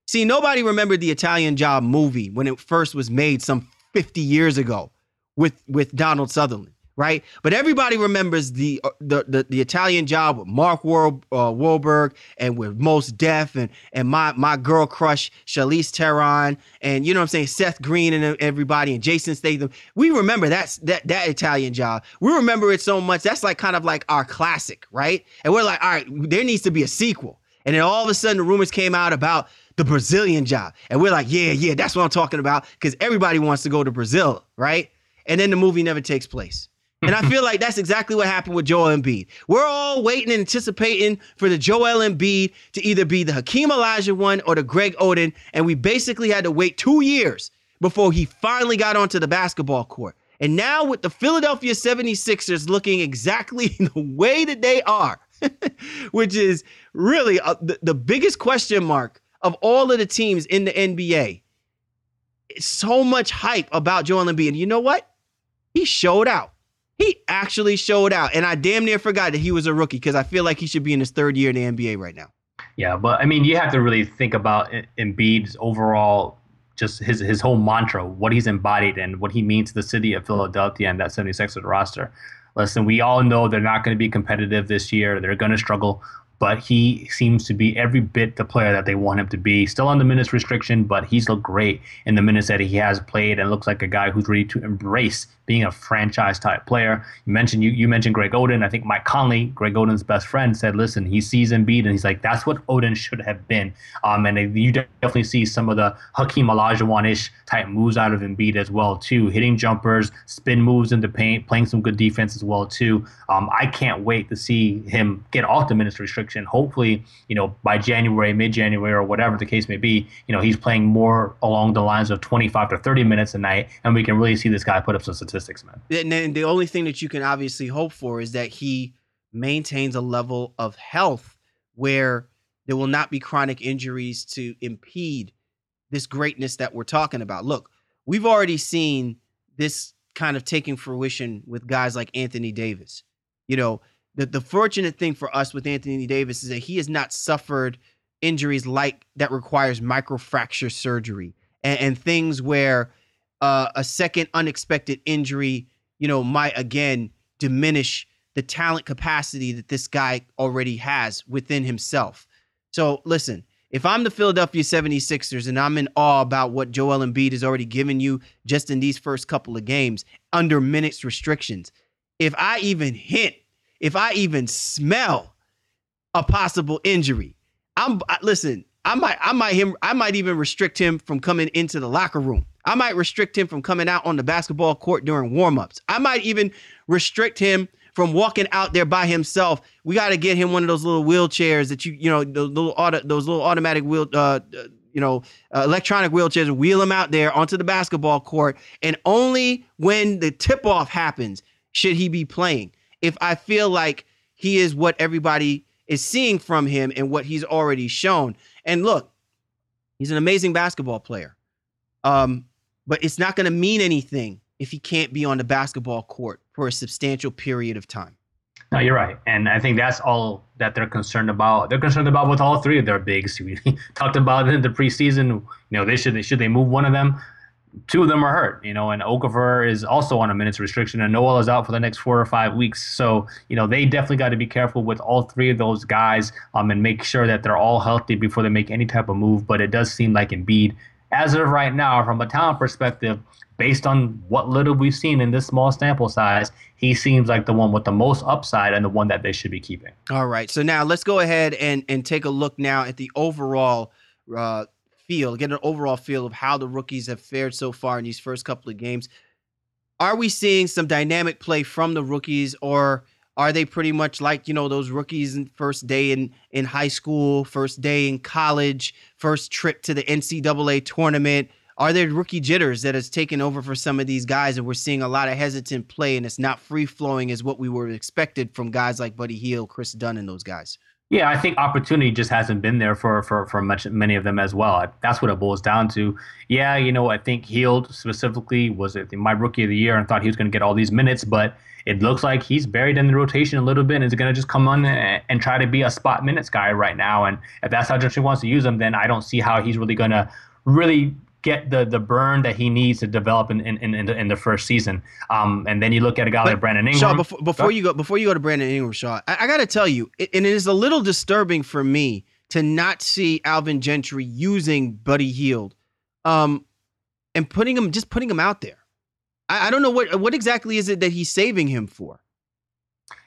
See, nobody remembered the Italian Job movie when it first was made some 50 years ago with with Donald Sutherland, right? But everybody remembers the uh, the the, the Italian Job with Mark War, uh, Wahlberg and with Mos Def and and my my girl crush Charlize Theron and you know what I'm saying Seth Green and everybody and Jason Statham. We remember that's that that Italian Job. We remember it so much. That's like kind of like our classic, right? And we're like, all right, there needs to be a sequel. And then all of a sudden, the rumors came out about the Brazilian job. And we're like, yeah, yeah, that's what I'm talking about. Because everybody wants to go to Brazil, right? And then the movie never takes place. And I feel like that's exactly what happened with Joel Embiid. We're all waiting and anticipating for the Joel Embiid to either be the Hakeem Olajuwon or the Greg Oden. And we basically had to wait two years before he finally got onto the basketball court. And now with the Philadelphia 76ers looking exactly <laughs> the way that they are, <laughs> which is really uh, the, the biggest question mark of all of the teams in the NBA. So much hype about Joel Embiid. And you know what? He showed out. He actually showed out. And I damn near forgot that he was a rookie because I feel like he should be in his third year in the NBA right now. Yeah, but I mean, you have to really think about Embiid's overall, just his his whole mantra, what he's embodied, and what he means to the city of Philadelphia and that 76ers roster. Listen, we all know they're not going to be competitive this year. They're going to struggle but he seems to be every bit the player that they want him to be. Still on the minutes restriction, but he's looked great in the minutes that he has played and looks like a guy who's ready to embrace being a franchise type player. You mentioned you, you mentioned Greg Oden. I think Mike Conley, Greg Oden's best friend, said, "Listen, he sees Embiid and he's like, that's what Oden should have been." Um, and you definitely see some of the Hakeem Olajuwon-ish type moves out of Embiid as well too, hitting jumpers, spin moves into paint, playing some good defense as well too. Um, I can't wait to see him get off the minutes restriction. And hopefully, you know, by January, mid-January, or whatever the case may be, you know, he's playing more along the lines of 25 to 30 minutes a night, and we can really see this guy put up some statistics statistics, man. And then the only thing that you can obviously hope for is that he maintains a level of health where there will not be chronic injuries to impede this greatness that we're talking about. Look, we've already seen this kind of taking fruition with guys like Anthony Davis. You know, the, the fortunate thing for us with Anthony Davis is that he has not suffered injuries like that requires microfracture surgery and, and things where uh, a second unexpected injury, you know, might again diminish the talent capacity that this guy already has within himself. So listen, if I'm the Philadelphia 76ers and I'm in awe about what Joel Embiid has already given you just in these first couple of games under minutes restrictions, if I even hint, if I even smell a possible injury, I'm listen, I might I might him I might even restrict him from coming into the locker room. I might restrict him from coming out on the basketball court during warmups. I might even restrict him from walking out there by himself. We got to get him one of those little wheelchairs that you, you know, those little auto, those little automatic wheel, uh, you know, uh, electronic wheelchairs. Wheel him out there onto the basketball court, and only when the tip off happens should he be playing. If I feel like he is what everybody is seeing from him and what he's already shown. And look, he's an amazing basketball player. Um, but it's not going to mean anything if he can't be on the basketball court for a substantial period of time. No, you're right, and I think that's all that they're concerned about. They're concerned about with all three of their bigs. We <laughs> talked about it in the preseason. You know, they should they should they move one of them. Two of them are hurt, you know, and Okafor is also on a minutes restriction, and Noel is out for the next four or five weeks. So, you know, they definitely got to be careful with all three of those guys, um, and make sure that they're all healthy before they make any type of move. But it does seem like Embiid as of right now, from a talent perspective, based on what little we've seen in this small sample size, he seems like the one with the most upside and the one that they should be keeping. All right. So now let's go ahead and and take a look now at the overall uh, feel, get an overall feel of how the rookies have fared so far in these first couple of games. Are we seeing some dynamic play from the rookies, or are they pretty much like you know those rookies in first day in in high school, first day in college, first trip to the NCAA tournament? Are there rookie jitters that has taken over for some of these guys, and we're seeing a lot of hesitant play, and it's not free flowing as what we were expected from guys like Buddy Hield, Chris Dunn, and those guys? Yeah, I think opportunity just hasn't been there for for for much many of them as well. That's what it boils down to. Yeah, you know, I think Hield specifically was it my rookie of the year and thought he was going to get all these minutes, but it looks like he's buried in the rotation a little bit and is going to just come on and, and, try to be a spot minutes guy right now. And if that's how Gentry wants to use him, then I don't see how he's really going to really get the the burn that he needs to develop in in, in, the, in the first season. Um, and then you look at a guy but, like Brandon Ingram. Shaw, before, before you go before you go to Brandon Ingram, Shaw, I, I got to tell you, it, and it is a little disturbing for me to not see Alvin Gentry using Buddy Hield, um, and putting him just putting him out there. I, I don't know what what exactly is it that he's saving him for.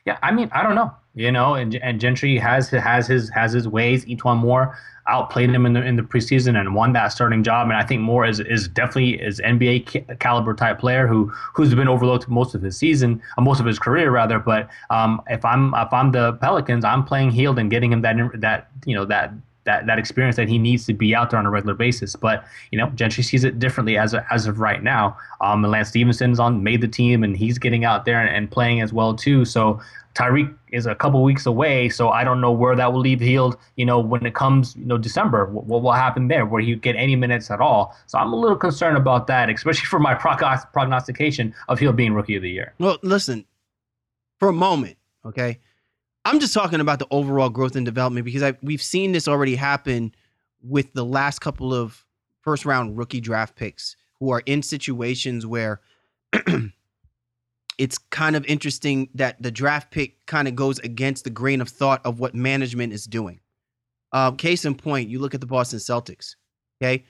Yeah, I mean, I don't know. You know, and, and Gentry has has his has his ways. E'Twaun Moore outplayed him in the in the preseason and won that starting job. And I think Moore is is definitely is NBA caliber type player who who's been overlooked most of his season, uh, most of his career rather. But um, if I'm if I'm the Pelicans, I'm playing Hield and getting him that that you know that that that experience that he needs to be out there on a regular basis. But you know, Gentry sees it differently as of, as of right now. Um, and Lance Stephenson's on made the team, and he's getting out there and, and playing as well too. So Tyreke is a couple weeks away, so I don't know where that will leave Hield. You know, when it comes, you know, December, what, what will happen there? Where he get any minutes at all? So I'm a little concerned about that, especially <laughs> for my prognostication of Hield being Rookie of the Year. Well, listen, for a moment, okay, I'm just talking about the overall growth and development because I we've seen this already happen with the last couple of first round rookie draft picks who are in situations where <clears throat> it's kind of interesting that the draft pick kind of goes against the grain of thought of what management is doing. Uh, case in point, you look at the Boston Celtics. Okay,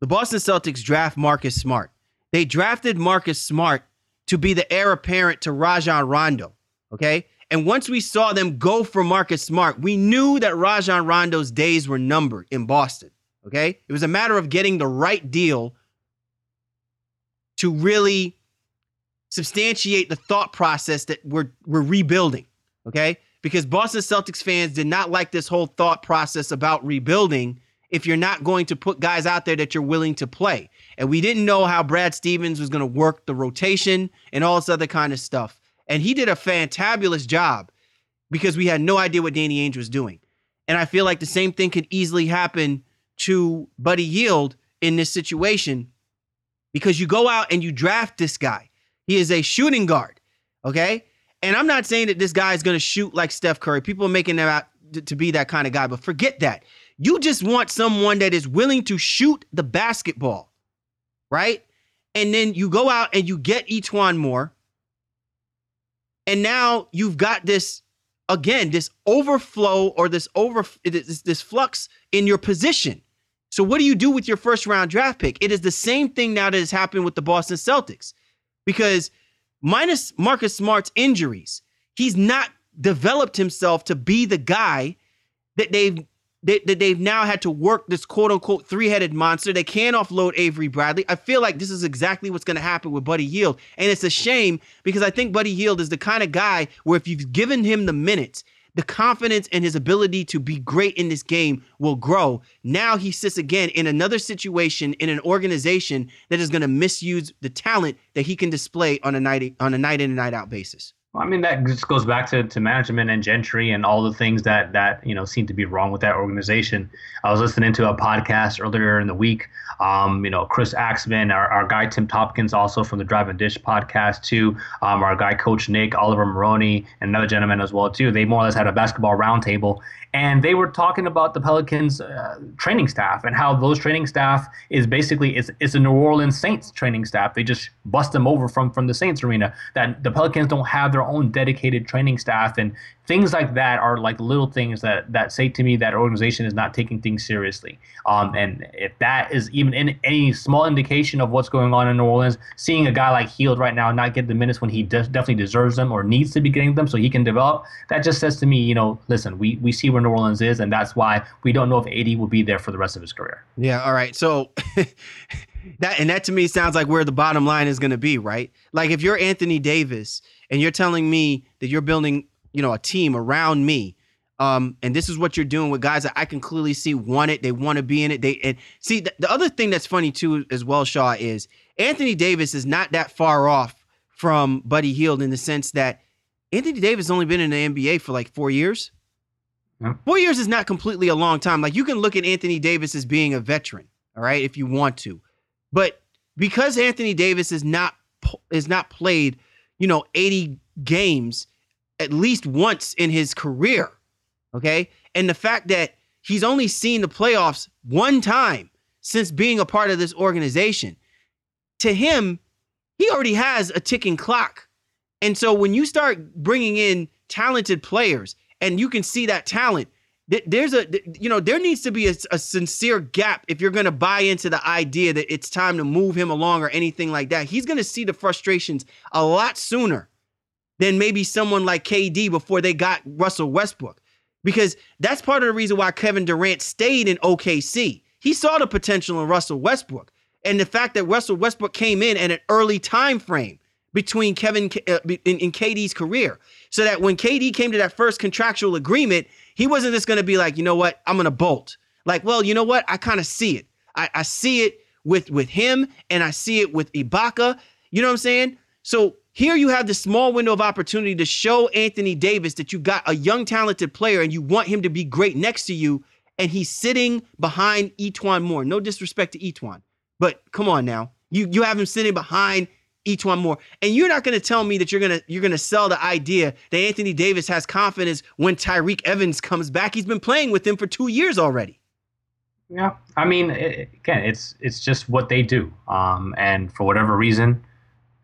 the Boston Celtics draft Marcus Smart. They drafted Marcus Smart to be the heir apparent to Rajon Rondo. Okay, and once we saw them go for Marcus Smart, we knew that Rajon Rondo's days were numbered in Boston. Okay, it was a matter of getting the right deal to really substantiate the thought process that we're we're rebuilding. Okay, because Boston Celtics fans did not like this whole thought process about rebuilding. If you're not going to put guys out there that you're willing to play, and we didn't know how Brad Stevens was going to work the rotation and all this other kind of stuff, and he did a fantabulous job because we had no idea what Danny Ainge was doing. And I feel like the same thing could easily happen to Buddy Hield in this situation because you go out and you draft this guy he is a shooting guard. Okay. And I'm not saying that this guy is going to shoot like Steph Curry. People are making him out to be that kind of guy, but forget that. You just want someone that is willing to shoot the basketball, right? And then you go out and you get E'Twaun Moore. And now you've got this again, this overflow or this over this, this flux in your position. So what do you do with your first round draft pick? It is the same thing now that has happened with the Boston Celtics because minus Marcus Smart's injuries, he's not developed himself to be the guy that they've that, that they've now had to work this quote unquote three headed monster. They can't offload Avery Bradley. I feel like this is exactly what's going to happen with Buddy Hield. And it's a shame because I think Buddy Hield is the kind of guy where if you've given him the minutes, the confidence and his ability to be great in this game will grow. Now he sits again in another situation in an organization that is going to misuse the talent that he can display on a night on a night in and night out basis. I mean, that just goes back to, to management and Gentry and all the things that that you know seem to be wrong with that organization. I was listening to a podcast earlier in the week. Um, you know, Chris Axman, our, our guy Tim Tompkins, also from the Drive and Dish podcast, too. Um, our guy Coach Nick, Oliver Maroney, and another gentleman as well, too. They more or less had a basketball roundtable, and they were talking about the Pelicans uh, training staff and how those training staff is basically it's, it's a New Orleans Saints training staff. They just bust them over from from the Saints arena. That the Pelicans don't have their own dedicated training staff, and things like that are like little things that that say to me that organization is not taking things seriously. Um, and if that is even in any small indication of what's going on in New Orleans, seeing a guy like Hield right now not get the minutes when he de- definitely deserves them or needs to be getting them so he can develop, that just says to me, you know, listen, we we see where New Orleans is, and that's why we don't know if AD will be there for the rest of his career. Yeah. All right. So. <laughs> that and that to me sounds like where the bottom line is going to be, right? Like if you're Anthony Davis and you're telling me that you're building you know, a team around me. Um, and this is what you're doing with guys that I can clearly see want it. They want to be in it. They and see the, the other thing that's funny too as well, Shaw, is Anthony Davis is not that far off from Buddy Hield in the sense that Anthony Davis only been in the NBA for like four years. Four years is not completely a long time. Like you can look at Anthony Davis as being a veteran, all right, if you want to, but because Anthony Davis is not is not played, you know, 80 games at least once in his career, okay, and the fact that he's only seen the playoffs one time since being a part of this organization, to him, he already has a ticking clock, and so when you start bringing in talented players and you can see that talent there's a you know there needs to be a, a sincere gap if you're going to buy into the idea that it's time to move him along or anything like that. He's going to see the frustrations a lot sooner than maybe someone like KD before they got Russell Westbrook. Because that's part of the reason why Kevin Durant stayed in OKC he saw the potential in Russell Westbrook and the fact that Russell Westbrook came in at an early time frame between Kevin uh, in, in KD's career. So that when KD came to that first contractual agreement, he wasn't just going to be like, you know what, I'm going to bolt. Like, well, you know what, I kind of see it. I, I see it with with him, and I see it with Ibaka. You know what I'm saying? So here you have this small window of opportunity to show Anthony Davis that you got a young, talented player, and you want him to be great next to you, and he's sitting behind E'Twaun Moore. No disrespect to E'Twaun, but come on now, you you have him sitting behind E'Twaun Moore. And you're not going to tell me that you're going to you're going to sell the idea that Anthony Davis has confidence when Tyreke Evans comes back. He's been playing with him for 2 years already. Yeah. I mean, it, again, it's it's just what they do. Um, and for whatever reason,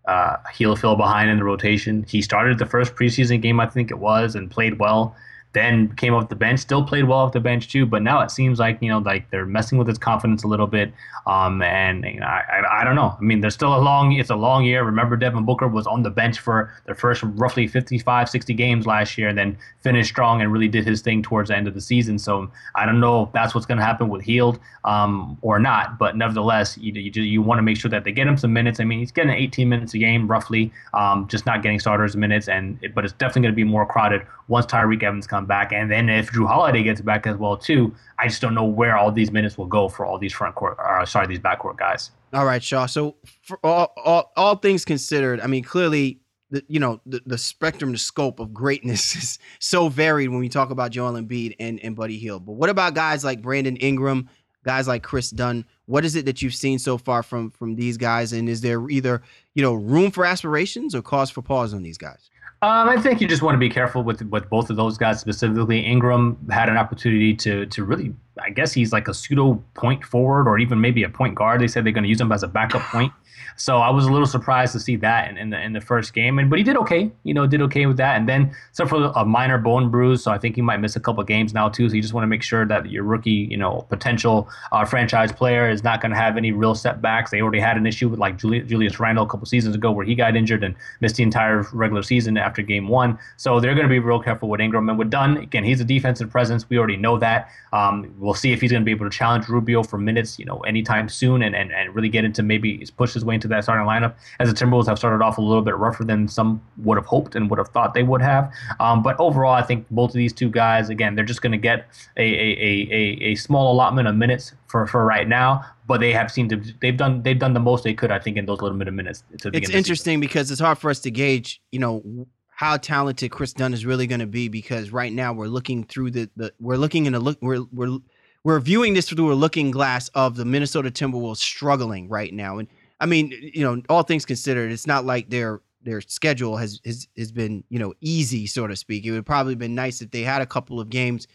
uh, Hield fell behind in the rotation. He started the first preseason game, I think it was, and played well then came off the bench, still played well off the bench too. But now it seems like you know like they're messing with his confidence a little bit. Um, and you know, I, I, I don't know. I mean, there's still a long it's a long year. Remember, Devin Booker was on the bench for the first roughly 55, 60 games last year, and then finished strong and really did his thing towards the end of the season. So I don't know if that's what's going to happen with Hield um, or not. But nevertheless, you you, you want to make sure that they get him some minutes. I mean, he's getting 18 minutes a game roughly, um, just not getting starters minutes, and but it's definitely going to be more crowded once Tyreke Evans comes back, and then if Jrue Holiday gets back as well too, I just don't know where all these minutes will go for all these front court, uh, sorry, these backcourt guys. All right, Shaw. So for all all, all things considered, I mean, clearly, the, you know, the, the spectrum, the scope of greatness <laughs> is so varied when we talk about Joel Embiid and and Buddy Hield. But what about guys like Brandon Ingram, guys like Chris Dunn? What is it that you've seen so far from from these guys? And is there either you know room for aspirations or cause for pause on these guys? Um, I think you just want to be careful with with both of those guys specifically. Ingram had an opportunity to to really, I guess he's like a pseudo point forward or even maybe a point guard. They said they're going to use him as a backup point. So I was a little surprised to see that in, in, the in the first game, and but he did okay. You know, did okay with that, and then except for a minor bone bruise, so I think he might miss a couple games now too. So you just want to make sure that your rookie, you know, potential uh, franchise player is not going to have any real setbacks. They already had an issue with like Julius, Julius Randle a couple seasons ago where he got injured and missed the entire regular season after game one. So they're going to be real careful with Ingram and with Dunn. Again, he's a defensive presence. We already know that. Um, we'll see if he's going to be able to challenge Rubio for minutes, you know, anytime soon, and and, and really get into maybe push his way into that starting lineup. As the Timberwolves have started off a little bit rougher than some would have hoped and would have thought they would have. Um, but overall, I think both of these two guys, again, they're just going to get a, a, a, a, small allotment of minutes for, for right now. But they have seemed to they've done they've done the most they could, I think, in those little bit of minutes. it's interesting because it's hard for us to gauge, you know, how talented Chris Dunn is really going to be because right now we're looking through the, the we're looking in a look we're we're we're viewing this through a looking glass of the Minnesota Timberwolves struggling right now. And I mean, you know, all things considered, it's not like their their schedule has has, has been you know easy, so to speak. It would probably been nice if they had a couple of games,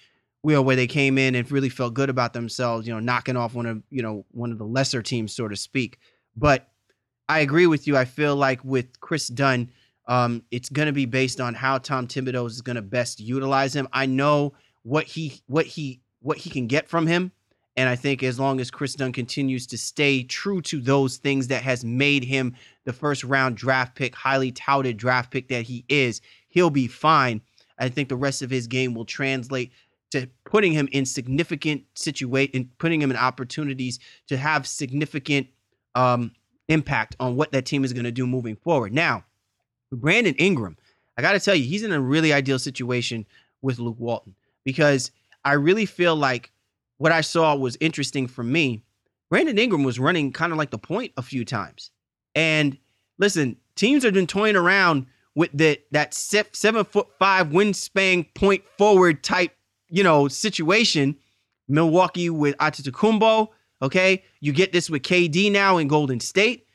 you know, where they came in and really felt good about themselves, you know, knocking off one of you know one of the lesser teams, so to speak. But I agree with you. I feel like with Chris Dunn, um, it's going to be based on how Tom Thibodeau is going to best utilize him. I know what he what he what he can get from him and I think as long as Chris Dunn continues to stay true to those things that has made him the first round draft pick, highly touted draft pick that he is, he'll be fine. I think the rest of his game will translate to putting him in significant situation, putting him in opportunities to have significant um, impact on what that team is going to do moving forward. Now, Brandon Ingram, I got to tell you, he's in a really ideal situation with Luke Walton because I really feel like what I saw was interesting for me. Brandon Ingram was running kind of like the point a few times. And listen, teams have been toying around with the, that seven foot five wingspan point forward type, you know, situation. Milwaukee with Antetokounmpo. Okay, you get this with KD now in Golden State.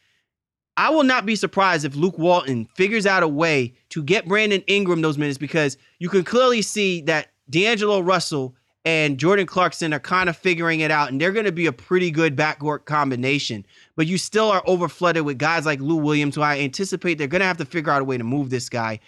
I will not be surprised if Luke Walton figures out a way to get Brandon Ingram those minutes because you can clearly see that D'Angelo Russell and Jordan Clarkson are kind of figuring it out, and they're going to be a pretty good backcourt combination. But you still are overflooded with guys like Lou Williams, who I anticipate they're going to have to figure out a way to move this guy.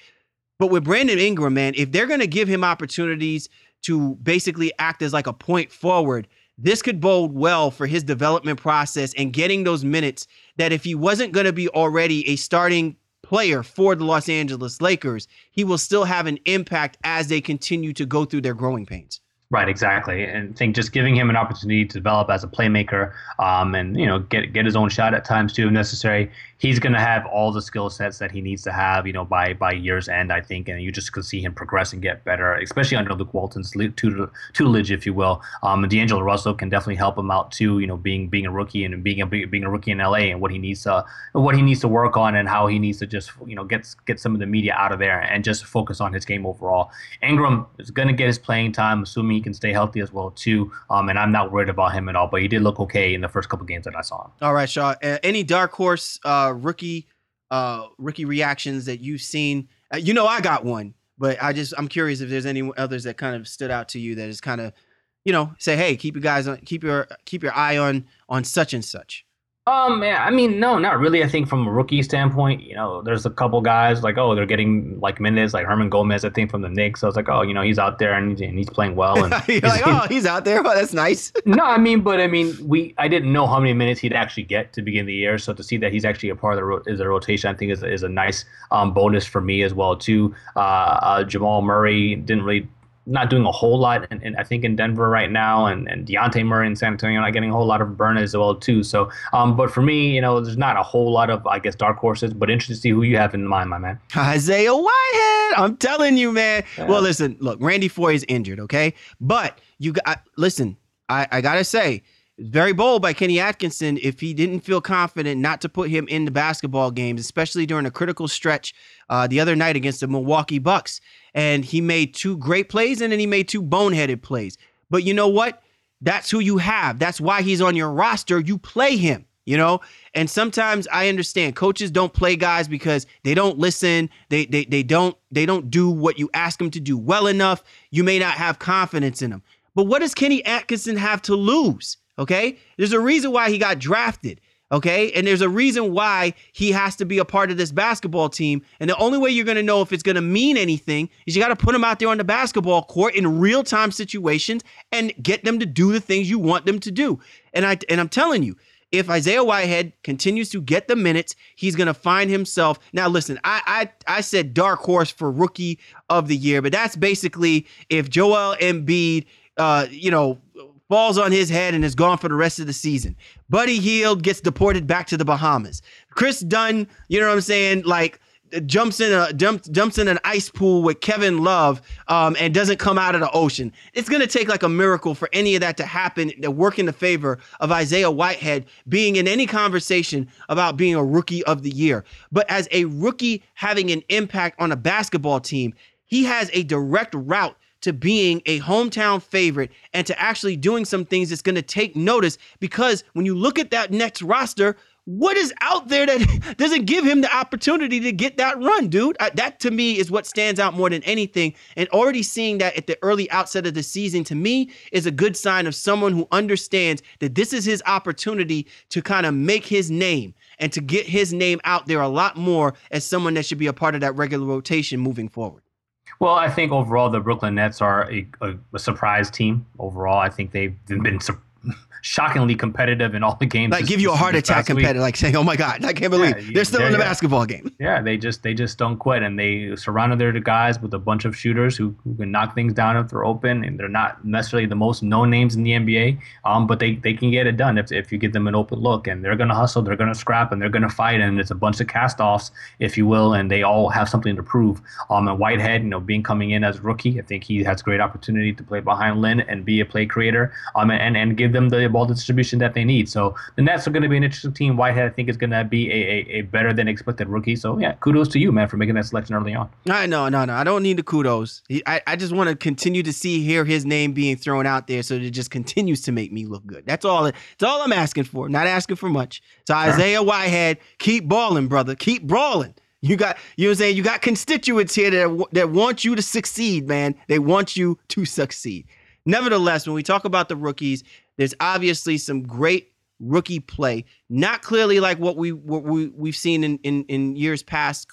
But with Brandon Ingram, man, if they're going to give him opportunities to basically act as like a point forward, this could bode well for his development process and getting those minutes that if he wasn't going to be already a starting player for the Los Angeles Lakers, he will still have an impact as they continue to go through their growing pains. Right, exactly, and I think just giving him an opportunity to develop as a playmaker, um, and you know, get get his own shot at times too, if necessary. He's going to have all the skill sets that he needs to have, you know, by by year's end, I think, and you just could see him progress and get better, especially under Luke Walton's tutelage, if you will. Um, D'Angelo Russell can definitely help him out too, you know, being being a rookie and being a being a rookie in LA and what he needs to what he needs to work on and how he needs to just you know get get some of the media out of there and just focus on his game overall. Ingram is going to get his playing time, assuming he can stay healthy as well too. Um, and I'm not worried about him at all. But he did look okay in the first couple games that I saw him. All right, Shaw. Uh, any dark horse uh, rookie uh, rookie reactions that you've seen? Uh, you know, I got one, but I just I'm curious if there's any others that kind of stood out to you that is kind of, you know, say, hey, keep you guys on, keep your keep your eye on on such and such. Um, yeah, I mean, no, not really. I think from a rookie standpoint, you know, there's a couple guys like, oh, they're getting like minutes, like Hernangomez, I think from the Knicks. So I was like, oh, you know, he's out there and, and he's playing well. And <laughs> You're like, oh, <laughs> he's out there. Oh, that's nice. <laughs> no, I mean, but I mean, we, I didn't know how many minutes he'd actually get to begin the year. So to see that he's actually a part of the ro- is a rotation, I think is is a nice um bonus for me as well too. Uh, uh Jamal Murray didn't really not doing a whole lot, and, and I think in Denver right now, and, and Dejounte Murray in San Antonio not getting a whole lot of burn as well too. So, um, but for me, you know, there's not a whole lot of I guess dark horses, but interested to see who you have in mind, my man. Isaiah Whitehead, I'm telling you, man. Yeah. Well, listen, look, Randy Foye is injured, okay, but you got listen. I, I gotta say, very bold by Kenny Atkinson if he didn't feel confident not to put him in the basketball games, especially during a critical stretch uh, the other night against the Milwaukee Bucks. And he made two great plays and then he made two boneheaded plays. But you know what? That's who you have. That's why he's on your roster. You play him, you know? And sometimes I understand coaches don't play guys because they don't listen. They they they don't they don't do what you ask them to do well enough. You may not have confidence in them. But what does Kenny Atkinson have to lose? Okay. There's a reason why he got drafted. Okay. And there's a reason why he has to be a part of this basketball team. And the only way you're going to know if it's going to mean anything is you got to put them out there on the basketball court in real time situations and get them to do the things you want them to do. And I and I'm telling you, if Isaiah Whitehead continues to get the minutes, he's going to find himself. Now, listen, I, I I said dark horse for rookie of the year, but that's basically if Joel Embiid, uh, you know, falls on his head and is gone for the rest of the season. Buddy Hield gets deported back to the Bahamas. Chris Dunn, you know what I'm saying? Like jumps in a jumps jumps in an ice pool with Kevin Love um, and doesn't come out of the ocean. It's gonna take like a miracle for any of that to happen to work in the favor of Isaiah Whitehead being in any conversation about being a rookie of the year. But as a rookie having an impact on a basketball team, he has a direct route to being a hometown favorite and to actually doing some things that's going to take notice because when you look at that next roster, what is out there that <laughs> doesn't give him the opportunity to get that run, dude? that to me is what stands out more than anything. And already seeing that at the early outset of the season to me is a good sign of someone who understands that this is his opportunity to kind of make his name and to get his name out there a lot more as someone that should be a part of that regular rotation moving forward. Well, I think overall the Brooklyn Nets are a, a, a surprise team. Overall, I think they've been su- shockingly competitive in all the games. Like give you a heart attack competitive, like saying, "Oh my god, I can't believe yeah, they're still they're, in the basketball game." Yeah, they just they just don't quit, and they surrounded their guys with a bunch of shooters who, who can knock things down if they're open, and they're not necessarily the most known names in the NBA, um, but they, they can get it done if, if you give them an open look, and they're gonna hustle, they're gonna scrap, and they're gonna fight, and it's a bunch of cast-offs, if you will, and they all have something to prove. Um, and Whitehead, you know, being coming in as rookie, I think he has great opportunity to play behind Lin and be a play creator, um, and and give give them the ball distribution that they need. So the Nets are going to be an interesting team. Whitehead, I think, is going to be a, a, a, better than expected rookie. So yeah, kudos to you, man, for making that selection early on. No, no, no, no. I don't need the kudos. I, I just want to continue to see hear his name being thrown out there, so it just continues to make me look good. That's all. That's all I'm asking for. Not asking for much. So uh-huh. Isaiah Whitehead, keep balling, brother. Keep brawling. You got, you know what I'm saying? You got constituents here that, that want you to succeed, man. They want you to succeed. Nevertheless, when we talk about the rookies, there's obviously some great rookie play. Not clearly like what we what we we've seen in in, in years past,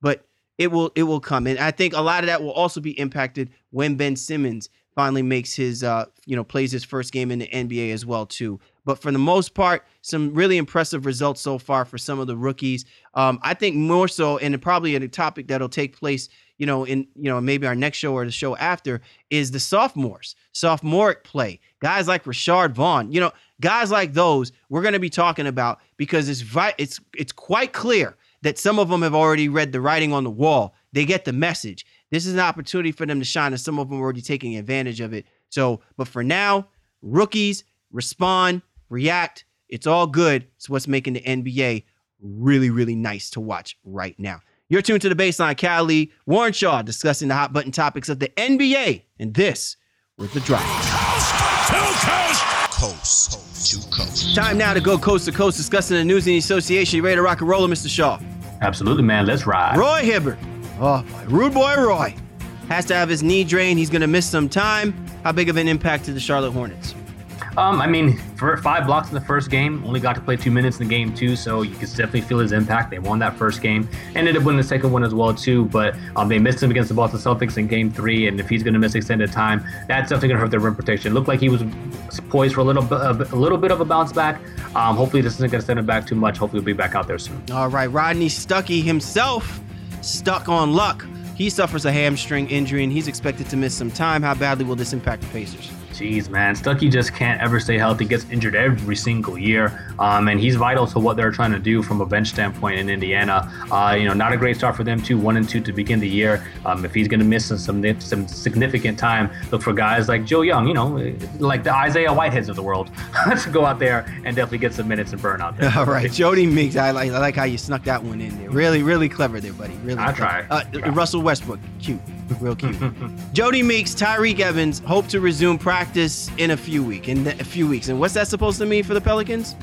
but it will it will come. And I think a lot of that will also be impacted when Ben Simmons finally makes his uh you know plays his first game in the NBA as well too. But for the most part, some really impressive results so far for some of the rookies. Um, I think more so, and probably a topic that'll take place, you know, in you know maybe our next show or the show after is the sophomores, sophomoric play. Guys like Rashad Vaughn, you know, guys like those we're going to be talking about because it's vi- it's it's quite clear that some of them have already read the writing on the wall. They get the message. This is an opportunity for them to shine, and some of them are already taking advantage of it. So, but for now, rookies respond, react. It's all good. It's what's making the NBA really, really nice to watch right now. You're tuned to the baseline, Cali Warren Shaw discussing the hot button topics of the NBA, and this was the drive. Coast to coast. Time now to go coast to coast discussing the news in the association. You ready to rock and roll, Mr. Shaw? Absolutely, man. Let's ride. Roy Hibbert. Oh, boy. rude boy Roy. Has to have his knee drained. He's going to miss some time. How big of an impact to the Charlotte Hornets? Um, I mean, for five blocks in the first game, only got to play two minutes in the game too, so you can definitely feel his impact. They won that first game, ended up winning the second one as well too, but um, they missed him against the Boston Celtics in Game Three, and if he's going to miss extended time, that's definitely going to hurt their rim protection. It looked like he was poised for a little bit, a little bit of a bounce back. Um, hopefully, this isn't going to send him back too much. Hopefully, he'll be back out there soon. All right, Rodney Stuckey himself stuck on luck. He suffers a hamstring injury and he's expected to miss some time. How badly will this impact the Pacers? Jeez, man, Stuckey just can't ever stay healthy. Gets injured every single year, um, and he's vital to what they're trying to do from a bench standpoint in Indiana. Uh, you know, not a great start for them too, one and two to begin the year. Um, if he's going to miss some some significant time, look for guys like Joe Young. You know, like the Isaiah Whiteheads of the world, <laughs> to go out there and definitely get some minutes and burn out there. <laughs> All right, Jodie Meeks, I like I like how you snuck that one in there. Really, really clever there, buddy. Really, I try. Uh, try. Russell Westbrook, cute, real cute. <laughs> Jodie Meeks, Tyreke Evans hope to resume practice in a few week in a few weeks. And what's that supposed to mean for the Pelicans?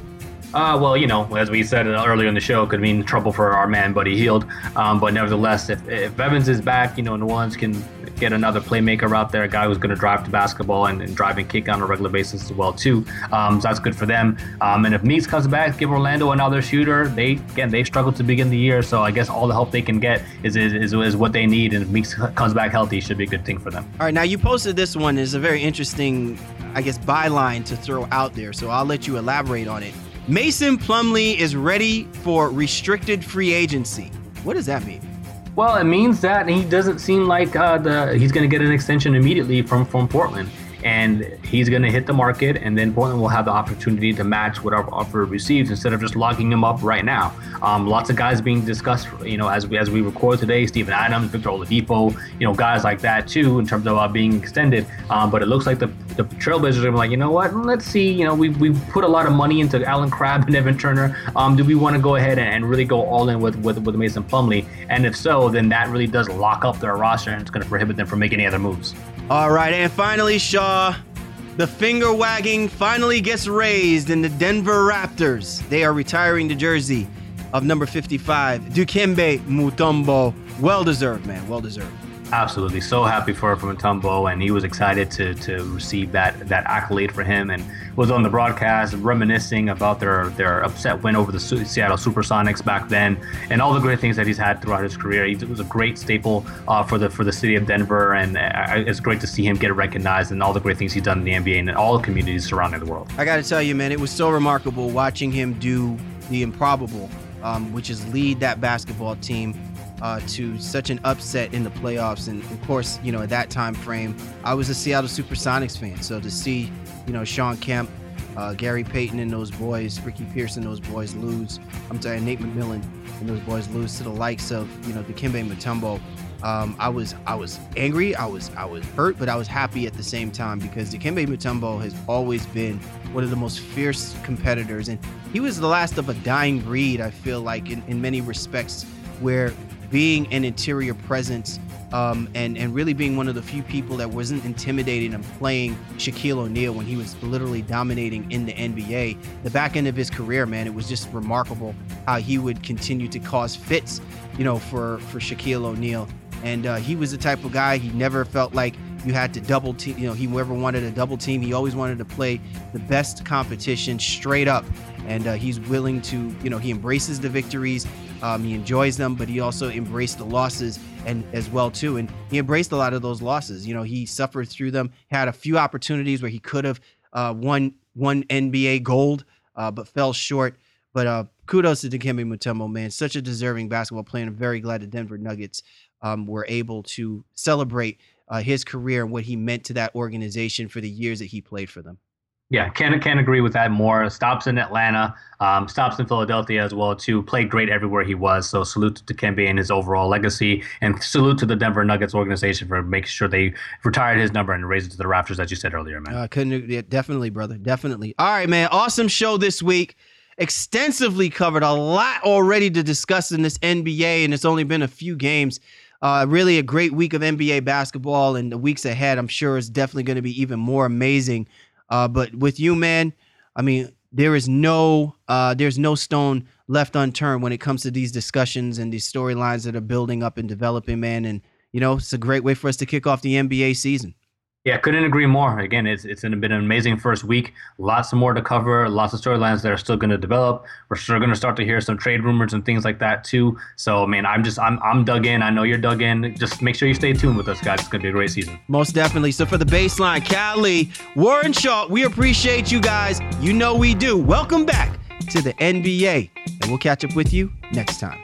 Uh, well, you know, as we said earlier in the show, could mean trouble for our man Buddy Hield. Um, but nevertheless, if, if Evans is back, you know, New Orleans can get another playmaker out there, a guy who's going to drive to basketball and, and, drive and kick on a regular basis as well too. Um, so that's good for them. Um, and if Meeks comes back, give Orlando another shooter. They again they struggled to begin the year, so I guess all the help they can get is is, is, is what they need. And if Meeks comes back healthy, should be a good thing for them. All right, now you posted this one. is a very interesting, I guess, byline to throw out there. So I'll let you elaborate on it. Mason Plumlee is ready for restricted free agency. What does that mean? Well, it means that he doesn't seem like uh, the he's going to get an extension immediately from from Portland and he's going to hit the market, and then Portland will have the opportunity to match whatever offer receives instead of just locking him up right now. Um, lots of guys being discussed, you know, as we as we record today, Steven Adams, Victor Oladipo, you know, guys like that too, in terms of uh, being extended. Um, but it looks like the the Trailblazers are like, you know what? Let's see. You know, we we put a lot of money into Allen Crabbe and Evan Turner. Um, do we want to go ahead and, and, really go all in with, with with Mason Plumlee? And if so, then that really does lock up their roster, and it's going to prohibit them from making any other moves. All right, and finally, Shaw, the finger wagging finally gets raised in the Denver rafters. They are retiring the jersey of number 55, Dikembe Mutombo. Well deserved, man. Well deserved. Absolutely, so happy for for Mutombo, and he was excited to to receive that that accolade for him, and was on the broadcast reminiscing about their their upset win over the Seattle SuperSonics back then, and all the great things that he's had throughout his career. He was a great staple uh, for the for the city of Denver, and uh, it's great to see him get recognized and all the great things he's done in the NBA and in all the communities surrounding the world. I got to tell you, man, it was so remarkable watching him do the improbable, um, which is lead that basketball team uh, to such an upset in the playoffs. And of course, you know, at that time frame, I was a Seattle Supersonics fan. So to see, you know, Shawn Kemp, uh, Gary Payton and those boys, Ricky Pearson, those boys lose. I'm sorry, Nate McMillan and those boys lose to the likes of, you know, Dikembe Mutombo. Um, I was I was angry, I was I was hurt, but I was happy at the same time because Dikembe Mutombo has always been one of the most fierce competitors, and he was the last of a dying breed. I feel like in, in many respects, where being an interior presence um, and and really being one of the few people that wasn't intimidated and playing Shaquille O'Neal when he was literally dominating in the NBA. The back end of his career, man, it was just remarkable how he would continue to cause fits, you know, for for Shaquille O'Neal. And uh, he was the type of guy he never felt like you had to double team. You know, he never wanted a double team. He always wanted to play the best competition straight up. And uh, he's willing to, you know, he embraces the victories. Um, he enjoys them, but he also embraced the losses and as well too. And he embraced a lot of those losses. You know, he suffered through them. Had a few opportunities where he could have uh, won one NBA gold, uh, but fell short. But uh, kudos to Dikembe Mutombo, man. Such a deserving basketball player. I'm very glad the Denver Nuggets um, were able to celebrate uh, his career and what he meant to that organization for the years that he played for them. Yeah, can't can't agree with that more. Stops in Atlanta, um, stops in Philadelphia as well too. Played great everywhere he was. So salute to Kembe and his overall legacy, and salute to the Denver Nuggets organization for making sure they retired his number and raised it to the rafters, as you said earlier, man. Uh, couldn't yeah, definitely, brother, definitely. All right, man. Awesome show this week. Extensively covered a lot already to discuss in this NBA, and it's only been a few games. Uh, really a great week of NBA basketball, and the weeks ahead, I'm sure, is definitely going to be even more amazing. Uh, but with you, man, I mean, there is no uh, there's no stone left unturned when it comes to these discussions and these storylines that are building up and developing, man. And you know, it's a great way for us to kick off the NBA season. Yeah, couldn't agree more. Again, it's it's been an amazing first week. Lots more to cover. Lots of storylines that are still going to develop. We're still going to start to hear some trade rumors and things like that too. So, man, I'm just I'm I'm dug in. I know you're dug in. Just make sure you stay tuned with us, guys. It's going to be a great season. Most definitely. So for the baseline, Cali, Warren Shaw, we appreciate you guys. You know we do. Welcome back to the NBA, and we'll catch up with you next time.